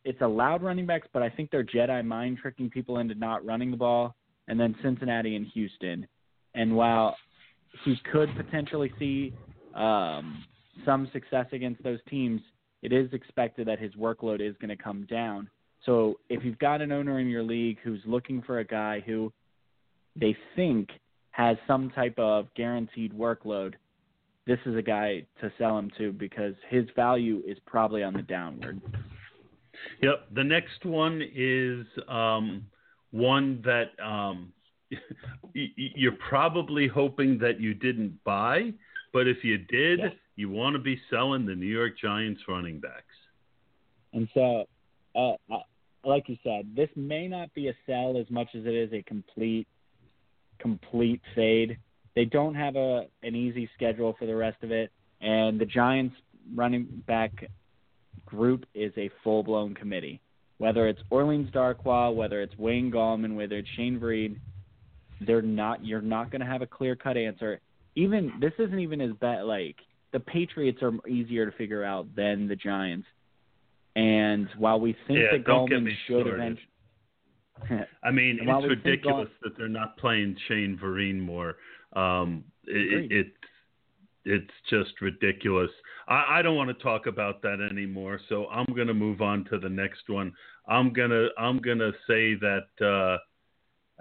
S7: it's allowed running backs, but I think they're Jedi mind tricking people into not running the ball. And then Cincinnati and Houston. And while he could potentially see um, some success against those teams, it is expected that his workload is going to come down. So if you've got an owner in your league who's looking for a guy who they think has some type of guaranteed workload, this is a guy to sell him to because his value is probably on the downward.
S2: Yep. The next one is um, one that um, you're probably hoping that you didn't buy, but if you did,
S7: Yes.
S2: you want to be selling the New York Giants running backs.
S7: And so, uh, like you said, this may not be a sell as much as it is a complete, complete fade. They don't have a an easy schedule for the rest of it, and the Giants running back group is a full blown committee. Whether it's Orleans Darkwa, whether it's Wayne Gallman, whether it's Shane Vereen, they're not. You're not going to have a clear cut answer. Even this isn't even as bad. Like the Patriots are easier to figure out than the Giants. And while we think
S2: Yeah,
S7: that Gallman should
S2: started.
S7: eventually,
S2: I mean, it's ridiculous that they're not playing Shane Vereen more. Um, it, it, it's just ridiculous. I, I don't want to talk about that anymore, so I'm going to move on to the next one. I'm gonna I'm gonna say that uh,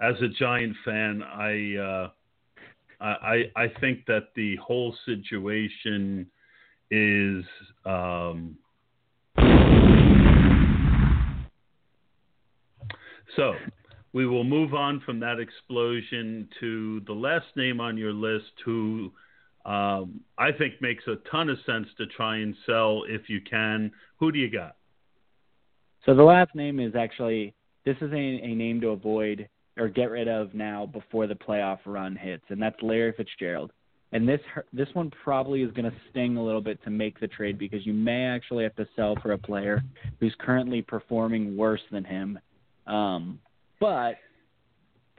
S2: as a Giant fan, I, uh, I I think that the whole situation is. Um, So we will move on from that explosion to the last name on your list, who um, I think makes a ton of sense to try and sell if you can. Who do you got?
S7: So the last name is actually this is a, a name to avoid or get rid of now before the playoff run hits, and that's Larry Fitzgerald. And this this one probably is going to sting a little bit to make the trade because you may actually have to sell for a player who's currently performing worse than him. Um, but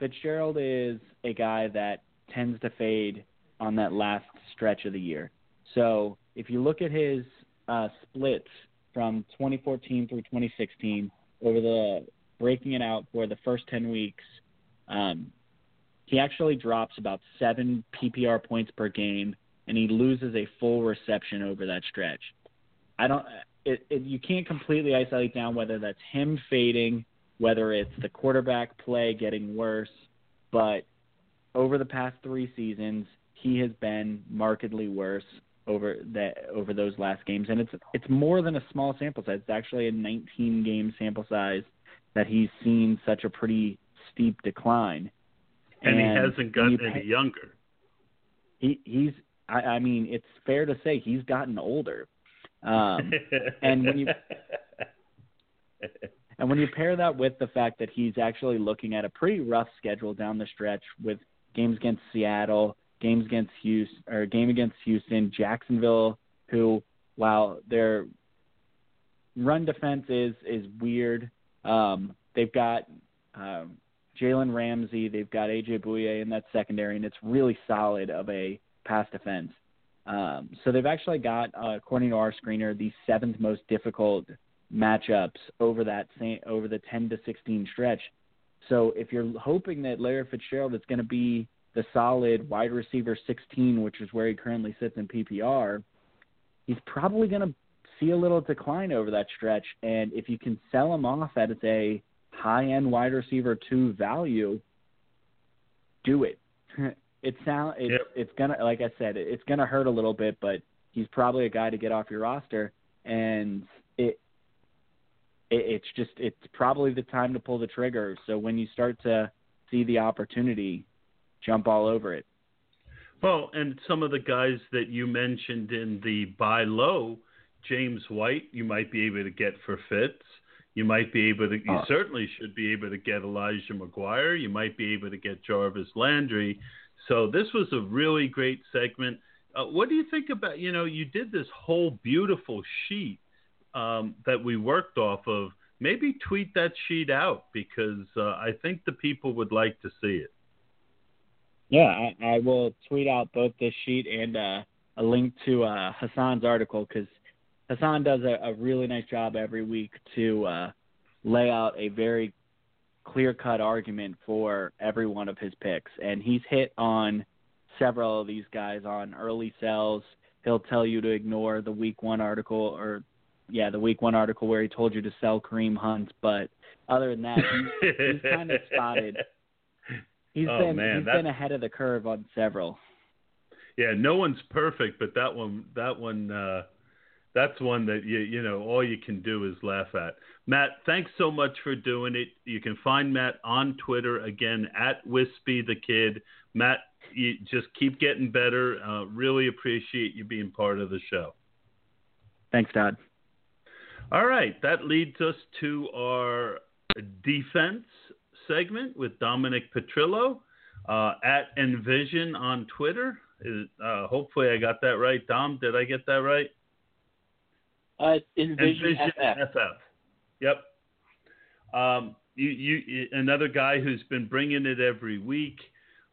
S7: Fitzgerald is a guy that tends to fade on that last stretch of the year. So if you look at his uh, splits from 2014 through 2016 over the breaking it out for the first 10 weeks, um, he actually drops about seven PPR points per game, and he loses a full reception over that stretch. I don't. It, it, you can't completely isolate down whether that's him fading, whether it's the quarterback play getting worse, but over the past three seasons, he has been markedly worse over that over those last games, and it's it's more than a small sample size. It's actually a 19 game sample size that he's seen such a pretty steep decline.
S2: And, he hasn't gotten
S7: pay-
S2: any younger.
S7: He he's I, I mean it's fair to say he's gotten older. Um, and when you and when you pair that with the fact that he's actually looking at a pretty rough schedule down the stretch with games against Seattle, games against Houston, or game against Houston, Jacksonville, who while their run defense is is weird, um, they've got um, Jalen Ramsey, they've got AJ Bouye in that secondary, and it's really solid of a pass defense. Um, so they've actually got, uh, according to our screener, the seventh most difficult matchups over that over the 10 to 16 stretch. So if you're hoping that Larry Fitzgerald is going to be the solid wide receiver 16, which is where he currently sits in PPR, he's probably going to see a little decline over that stretch. And if you can sell him off at a high end wide receiver two value, do it. it sound it's
S2: Yep.
S7: it's gonna like I said, it's gonna hurt a little bit, but he's probably a guy to get off your roster, and it, it it's just it's probably the time to pull the trigger. So when you start to see the opportunity, jump all over it.
S2: Well, and some of the guys that you mentioned in the buy low, James White, you might be able to get for Fitz. You might be able to. You
S7: Oh.
S2: certainly should be able to get Elijah McGuire. You might be able to get Jarvis Landry. So this was a really great segment. Uh, what do you think about? You know, you did this whole beautiful sheet um, that we worked off of. Maybe tweet that sheet out because uh, I think the people would like to see it.
S7: Yeah, I, I will tweet out both this sheet and uh, a link to uh, Hassan's article because Hassan does a, a really nice job every week to uh, lay out a very clear cut argument for every one of his picks. And he's hit on several of these guys on early sells. He'll tell you to ignore the week one article or yeah, the week one article where he told you to sell Kareem Hunt. But other than that, he's, he's kind of spotted. He's
S2: Oh,
S7: been
S2: man,
S7: he's been ahead of the curve on several.
S2: Yeah, no one's perfect, but that one, that one, uh, that's one that you you know all you can do is laugh at. Matt, thanks so much for doing it. You can find Matt on Twitter again at Wispy the Kid. Matt, you just keep getting better. Uh, really appreciate you being part of the show.
S7: Thanks, Todd.
S2: All right, that leads us to our defense segment with Dominick Petrillo uh, at Envision on Twitter. Is- Uh, hopefully, I got that right. Dom, did I get that right?
S8: Uh, Envision, FF.
S2: Yep. Um, you, you, another guy who's been bringing it every week.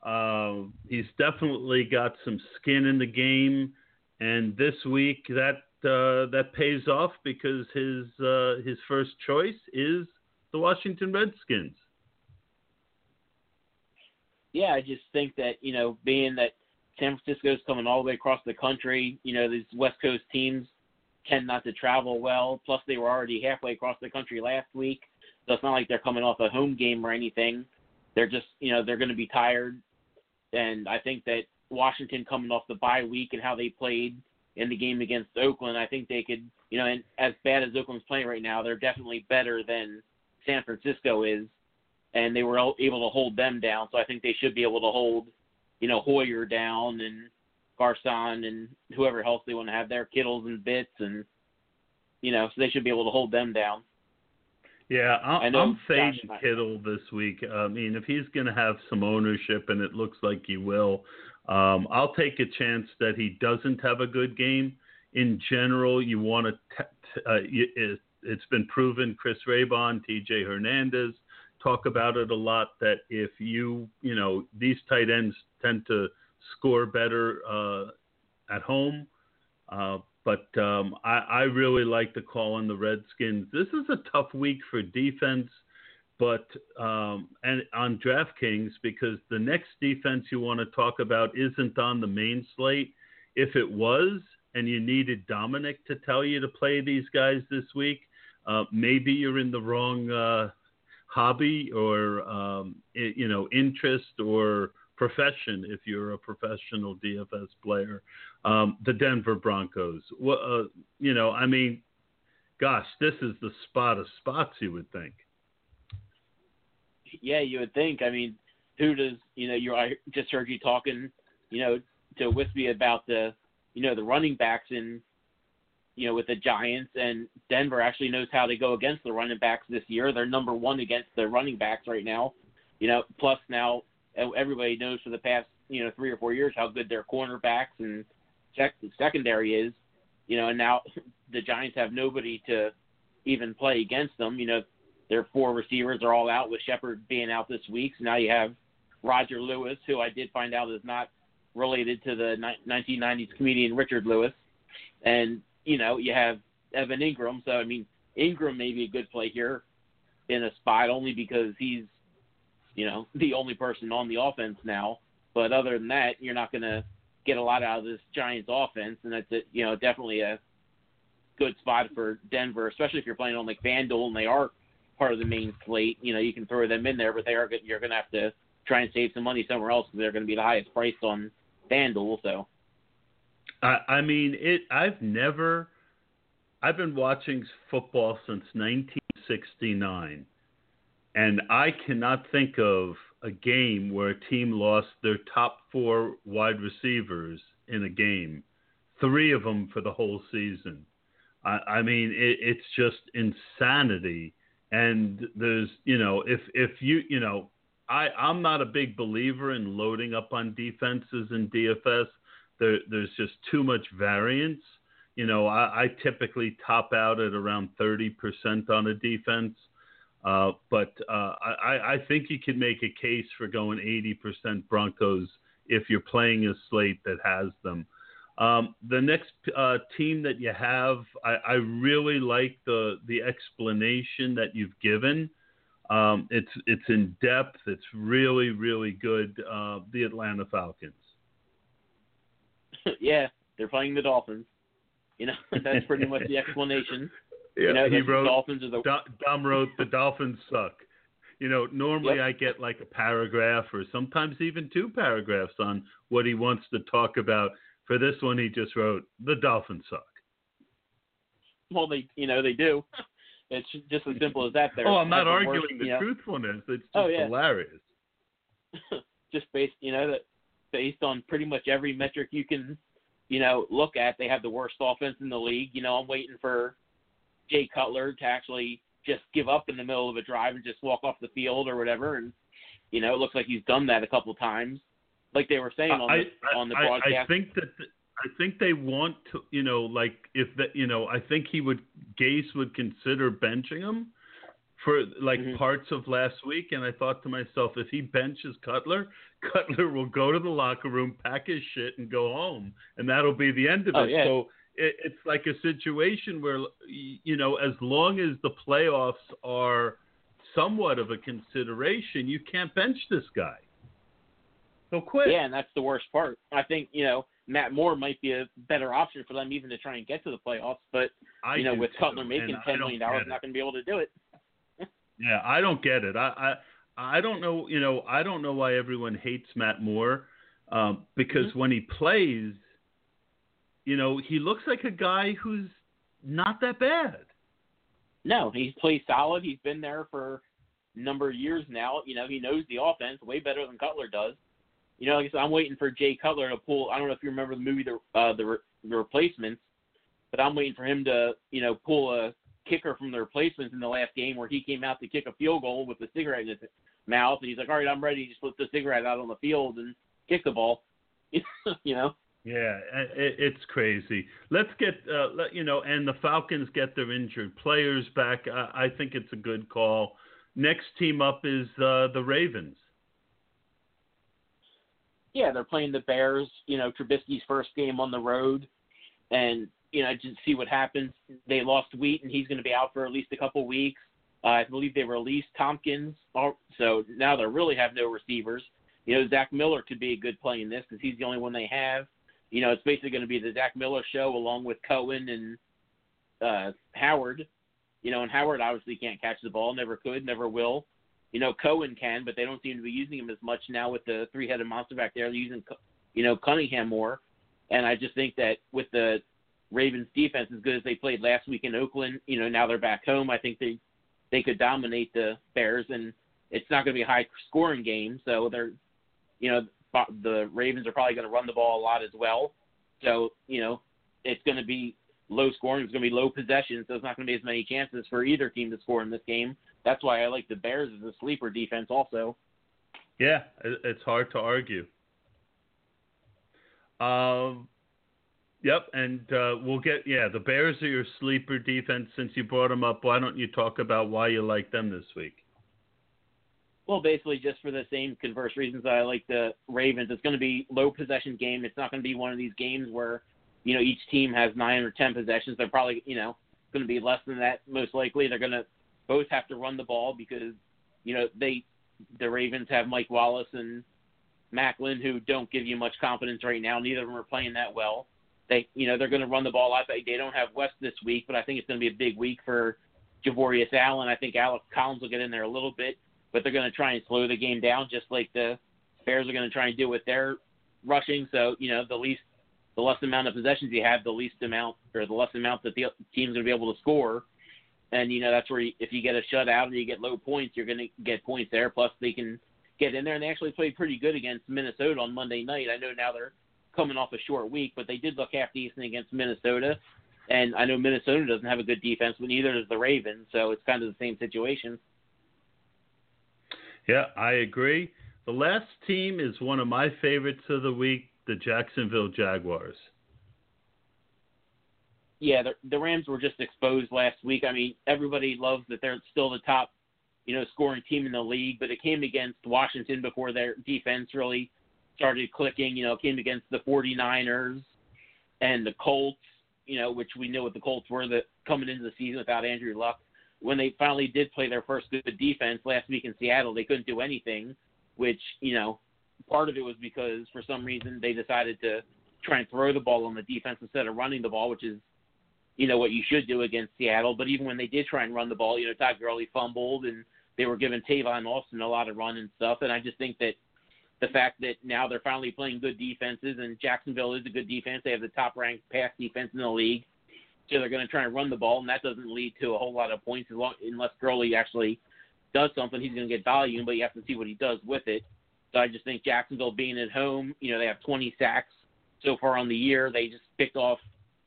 S2: Um, he's definitely got some skin in the game, and this week that uh, that pays off because his uh, his first choice is the Washington Redskins.
S8: Yeah, I just think that you know, being that San Francisco's coming all the way across the country, you know, these West Coast teams tend not to travel well. Plus, they were already halfway across the country last week, so it's not like they're coming off a home game or anything. They're just, you know, they're going to be tired, and I think that Washington coming off the bye week and how they played in the game against Oakland, I think they could, you know, and as bad as Oakland's playing right now, they're definitely better than San Francisco is, and they were able to hold them down. So I think they should be able to hold, you know, Hoyer down and Garcon and whoever else they want to have there, Kittles and Bits, and you know, so they should be able to hold them down.
S2: Yeah, I'm, I'm fading Kittle this week. I mean, if he's going to have some ownership, and it looks like he will, um, I'll take a chance that he doesn't have a good game. In general, you want to. T- t- uh, it, it's been proven. Chris Raybon, T.J. Hernandez talk about it a lot. That if you, you know, these tight ends tend to score better uh, at home. Uh, but um, I, I really like the call on the Redskins. This is a tough week for defense, but um, and on DraftKings because the next defense you want to talk about isn't on the main slate. If it was, and you needed Dominick to tell you to play these guys this week, uh, maybe you're in the wrong uh, hobby or um, i you know interest or profession if you're a professional DFS player. Um, the Denver Broncos. Well, uh, you know, I mean, gosh, this is the spot of spots. You would think.
S8: Yeah, you would think. I mean, who does you know? You I just heard you talking, you know, to Wispy about the, you know, the running backs in, you know, with the Giants and Denver actually knows how to go against the running backs this year. They're number one against the running backs right now. You know, plus now everybody knows for the past you know three or four years how good their cornerbacks and sec- secondary is. You know, and now the Giants have nobody to even play against them. You know, their four receivers are all out with Shepard being out this week. So now you have Roger Lewis, who I did find out is not related to the ni- 1990s comedian Richard Lewis, and you know you have Evan Engram. So I mean, Engram may be a good play here in a spot only because he's you know the only person on the offense now. But other than that, you're not going to get a lot out of this Giants offense, and that's a, you know definitely a good spot for Denver, especially if you're playing on like FanDuel and they are part of the main slate. You know, you can throw them in there, but they are you're going to have to try and save some money somewhere else because they're going to be the highest priced on FanDuel. So
S2: I, I mean, it. I've never. I've been watching football since 1969, and I cannot think of a game where a team lost their top four wide receivers in a game, three of them for the whole season. I, I mean, it, it's just insanity. And there's, you know, if if you, you know, I I'm not a big believer in loading up on defenses in DFS. There there's just too much variance. You know, I, I typically top out at around 30% on a defense. Uh, but uh, I, I think you could make a case for going 80% Broncos if you're playing a slate that has them. Um, the next uh, team that you have, I, I, really like the the explanation that you've given. Um, it's it's in depth. It's really really good. Uh, the Atlanta Falcons.
S8: yeah, they're playing the Dolphins. You know, that's pretty much the explanation.
S2: Yeah,
S8: you know,
S2: he wrote.
S8: Dolphins are the
S2: Dom wrote the Dolphins suck. You know, normally
S8: Yep.
S2: I get like a paragraph or sometimes even two paragraphs on what he wants to talk about. For this one, he just wrote the Dolphins suck.
S8: well, they you know they do. It's just as simple as that. They're
S2: oh, I'm not
S8: have the worst,
S2: arguing the
S8: you know,
S2: truthfulness. It's oh, just
S8: Oh, yeah.
S2: hilarious.
S8: just based you know that based on pretty much every metric you can you know look at. They have the worst offense in the league. You know i'm waiting for jay cutler to actually just give up in the middle of a drive and just walk off the field or whatever. And you know it looks like he's done that a couple times. Like they were saying on
S2: I,
S8: the on the
S2: I-
S8: broadcast.
S2: I think that I think they want to, you know, like if that, you know, I think he would Gase would consider benching him for like
S8: Mhm.
S2: parts of last week, and I thought to myself, if he benches Cutler, Cutler will go to the locker room, pack his shit, and go home, and that'll be the end of
S8: Oh,
S2: it.
S8: yeah.
S2: So it, it's like a situation where, you know, as long as the playoffs are somewhat of a consideration, you can't bench this guy. He'll quit.
S8: yeah and that's the worst part i think you know matt moore might be a better option for them even to try and get to the playoffs but
S2: I
S8: you know with cutler making
S2: I
S8: ten million dollars not going to be able to do it
S2: Yeah, I don't get it. I I I don't know. You know, I don't know why everyone hates Matt Moore, um, because
S8: Mm-hmm.
S2: when he plays, you know, he looks like a guy who's not that bad.
S8: No, he's played solid. He's been there for a number of years now. You know, he knows the offense way better than Cutler does. You know, like I said, I'm waiting for Jay Cutler to pull. I don't know if you remember the movie The uh, the, Re- the Replacements, but I'm waiting for him to you know pull a kicker from the Replacements in the last game where he came out to kick a field goal with a cigarette in his mouth, and he's like, "All right, I'm ready." Just put the cigarette out on the field and kick the ball. you know.
S2: Yeah, it's crazy. Let's get, uh, let, you know, and the Falcons get their injured players back. I, I think it's a good call. Next team up is uh, the Ravens.
S8: yeah, they're playing the Bears. You know, Trubisky's first game on the road, and you know, just see what happens. They lost Wheat, and he's going to be out for at least a couple weeks. Uh, I believe they released Tompkins, so now they really have no receivers. You know, Zach Miller could be a good play in this because he's the only one they have. You know, it's basically going to be the Zach Miller show along with Cohen and uh, Howard. You know, and Howard obviously can't catch the ball, never could, never will. You know, Cohen can, but they don't seem to be using him as much now with the three-headed monster back there. They're using, you know, Cunningham more. And I just think that with the Ravens defense as good as they played last week in Oakland, you know, now they're back home. I think they they could dominate the Bears, and it's not going to be a high-scoring game. So they're, you know, the Ravens are probably going to run the ball a lot as well. So you know, it's going to be low scoring. It's going to be low possession, so it's not going to be as many chances for either team to score in this game. That's why I like the Bears as a sleeper defense also.
S2: Yeah, it's hard to argue. Um, yep, and uh, we'll get yeah. The Bears are your sleeper defense. Since you brought them up, why don't you talk about why you like them this week?
S8: Well, basically just for the same converse reasons that I like the Ravens. It's going to be low possession game. It's not going to be one of these games where you know each team has nine or ten possessions. They're probably you know going to be less than that most likely. They're going to both have to run the ball because you know they the Ravens have Mike Wallace and Maclin who don't give you much confidence right now. Neither of them are playing that well. They you know they're going to run the ball. I think they don't have West this week, but I think it's going to be a big week for Javorius Allen. I think Alex Collins will get in there a little bit, but they're going to try and slow the game down, just like the Bears are going to try and do with their rushing. So you know, the least, the less amount of possessions you have, the least amount or the less amount that the team's going to be able to score. And you know, that's where you, if you get a shutout and you get low points, you're going to get points there. Plus, they can get in there, and they actually played pretty good against Minnesota on Monday night. I know now they're coming off a short week, but they did look half decent against Minnesota. And I know Minnesota doesn't have a good defense, but neither does the Ravens. So it's kind of the same situation.
S2: Yeah, I agree. The last team is one of my favorites of the week, the Jacksonville Jaguars.
S8: Yeah, the, the Rams were just exposed last week. I mean, everybody loves that they're still the top, you know, scoring team in the league, but it came against Washington before their defense really started clicking. You know, came against the 49ers and the Colts, you know, which we know what the Colts were that coming into the season without Andrew Luck. When they finally did play their first good defense last week in Seattle, they couldn't do anything, which, you know, part of it was because for some reason they decided to try and throw the ball on the defense instead of running the ball, which is, you know, what you should do against Seattle. But even when they did try and run the ball, you know, Todd Gurley fumbled and they were giving Tavon Austin a lot of run and stuff. And I just think that the fact that now they're finally playing good defenses, and Jacksonville is a good defense. They have the top ranked pass defense in the league. So they're going to try and run the ball, and that doesn't lead to a whole lot of points unless Gurley actually does something. He's going to get volume, but you have to see what he does with it. So I just think Jacksonville being at home, you know, they have 20 sacks so far on the year. They just picked off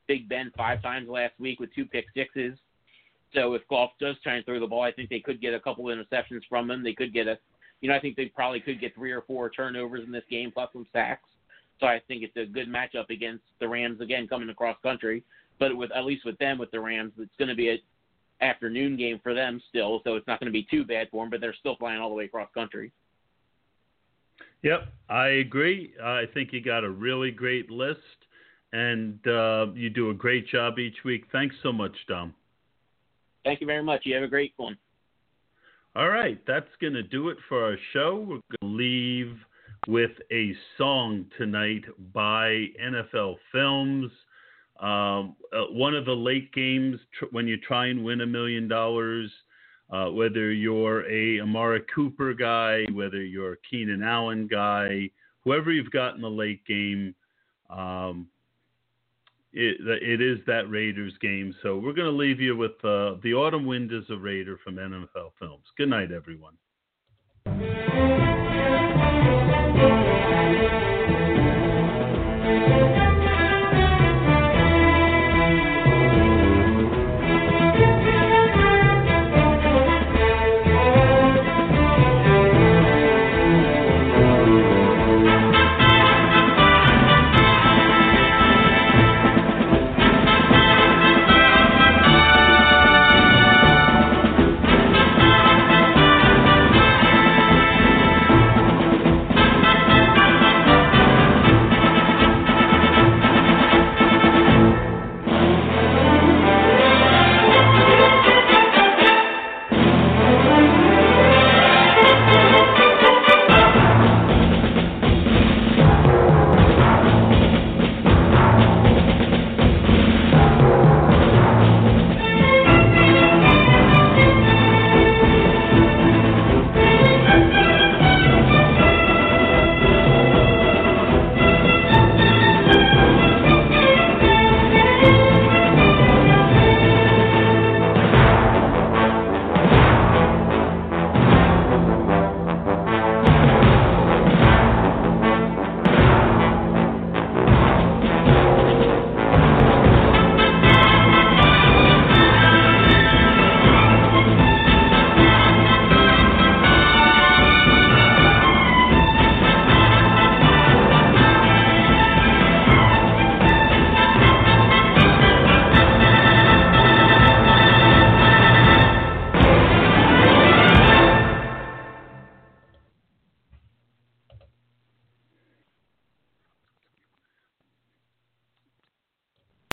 S8: Big Ben five times last week with two pick sixes. So if Goff does try and throw the ball, I think they could get a couple of interceptions from him. They could get a you know, I think they probably could get three or four turnovers in this game plus some sacks. So I think it's a good matchup against the Rams again coming across country. But with at least with them with the Rams, it's going to be a afternoon game for them still, so it's not going to be too bad for them. But they're still flying all the way across country.
S2: Yep, I agree. I think you got a really great list, and uh, you do a great job each week. Thanks so much, Dom.
S8: Thank you very much. You have a great one.
S2: All right, that's going to do it for our show. We're going to leave with a song tonight by NFL Films. Um, uh, one of the late games tr- when you try and win a million dollars, uh, whether you're a Amari Cooper guy, whether you're a Keenan Allen guy, whoever you've got in the late game, um, it, it is that Raiders game. So we're going to leave you with uh, The Autumn Wind is a Raider from NFL Films. Good night, everyone.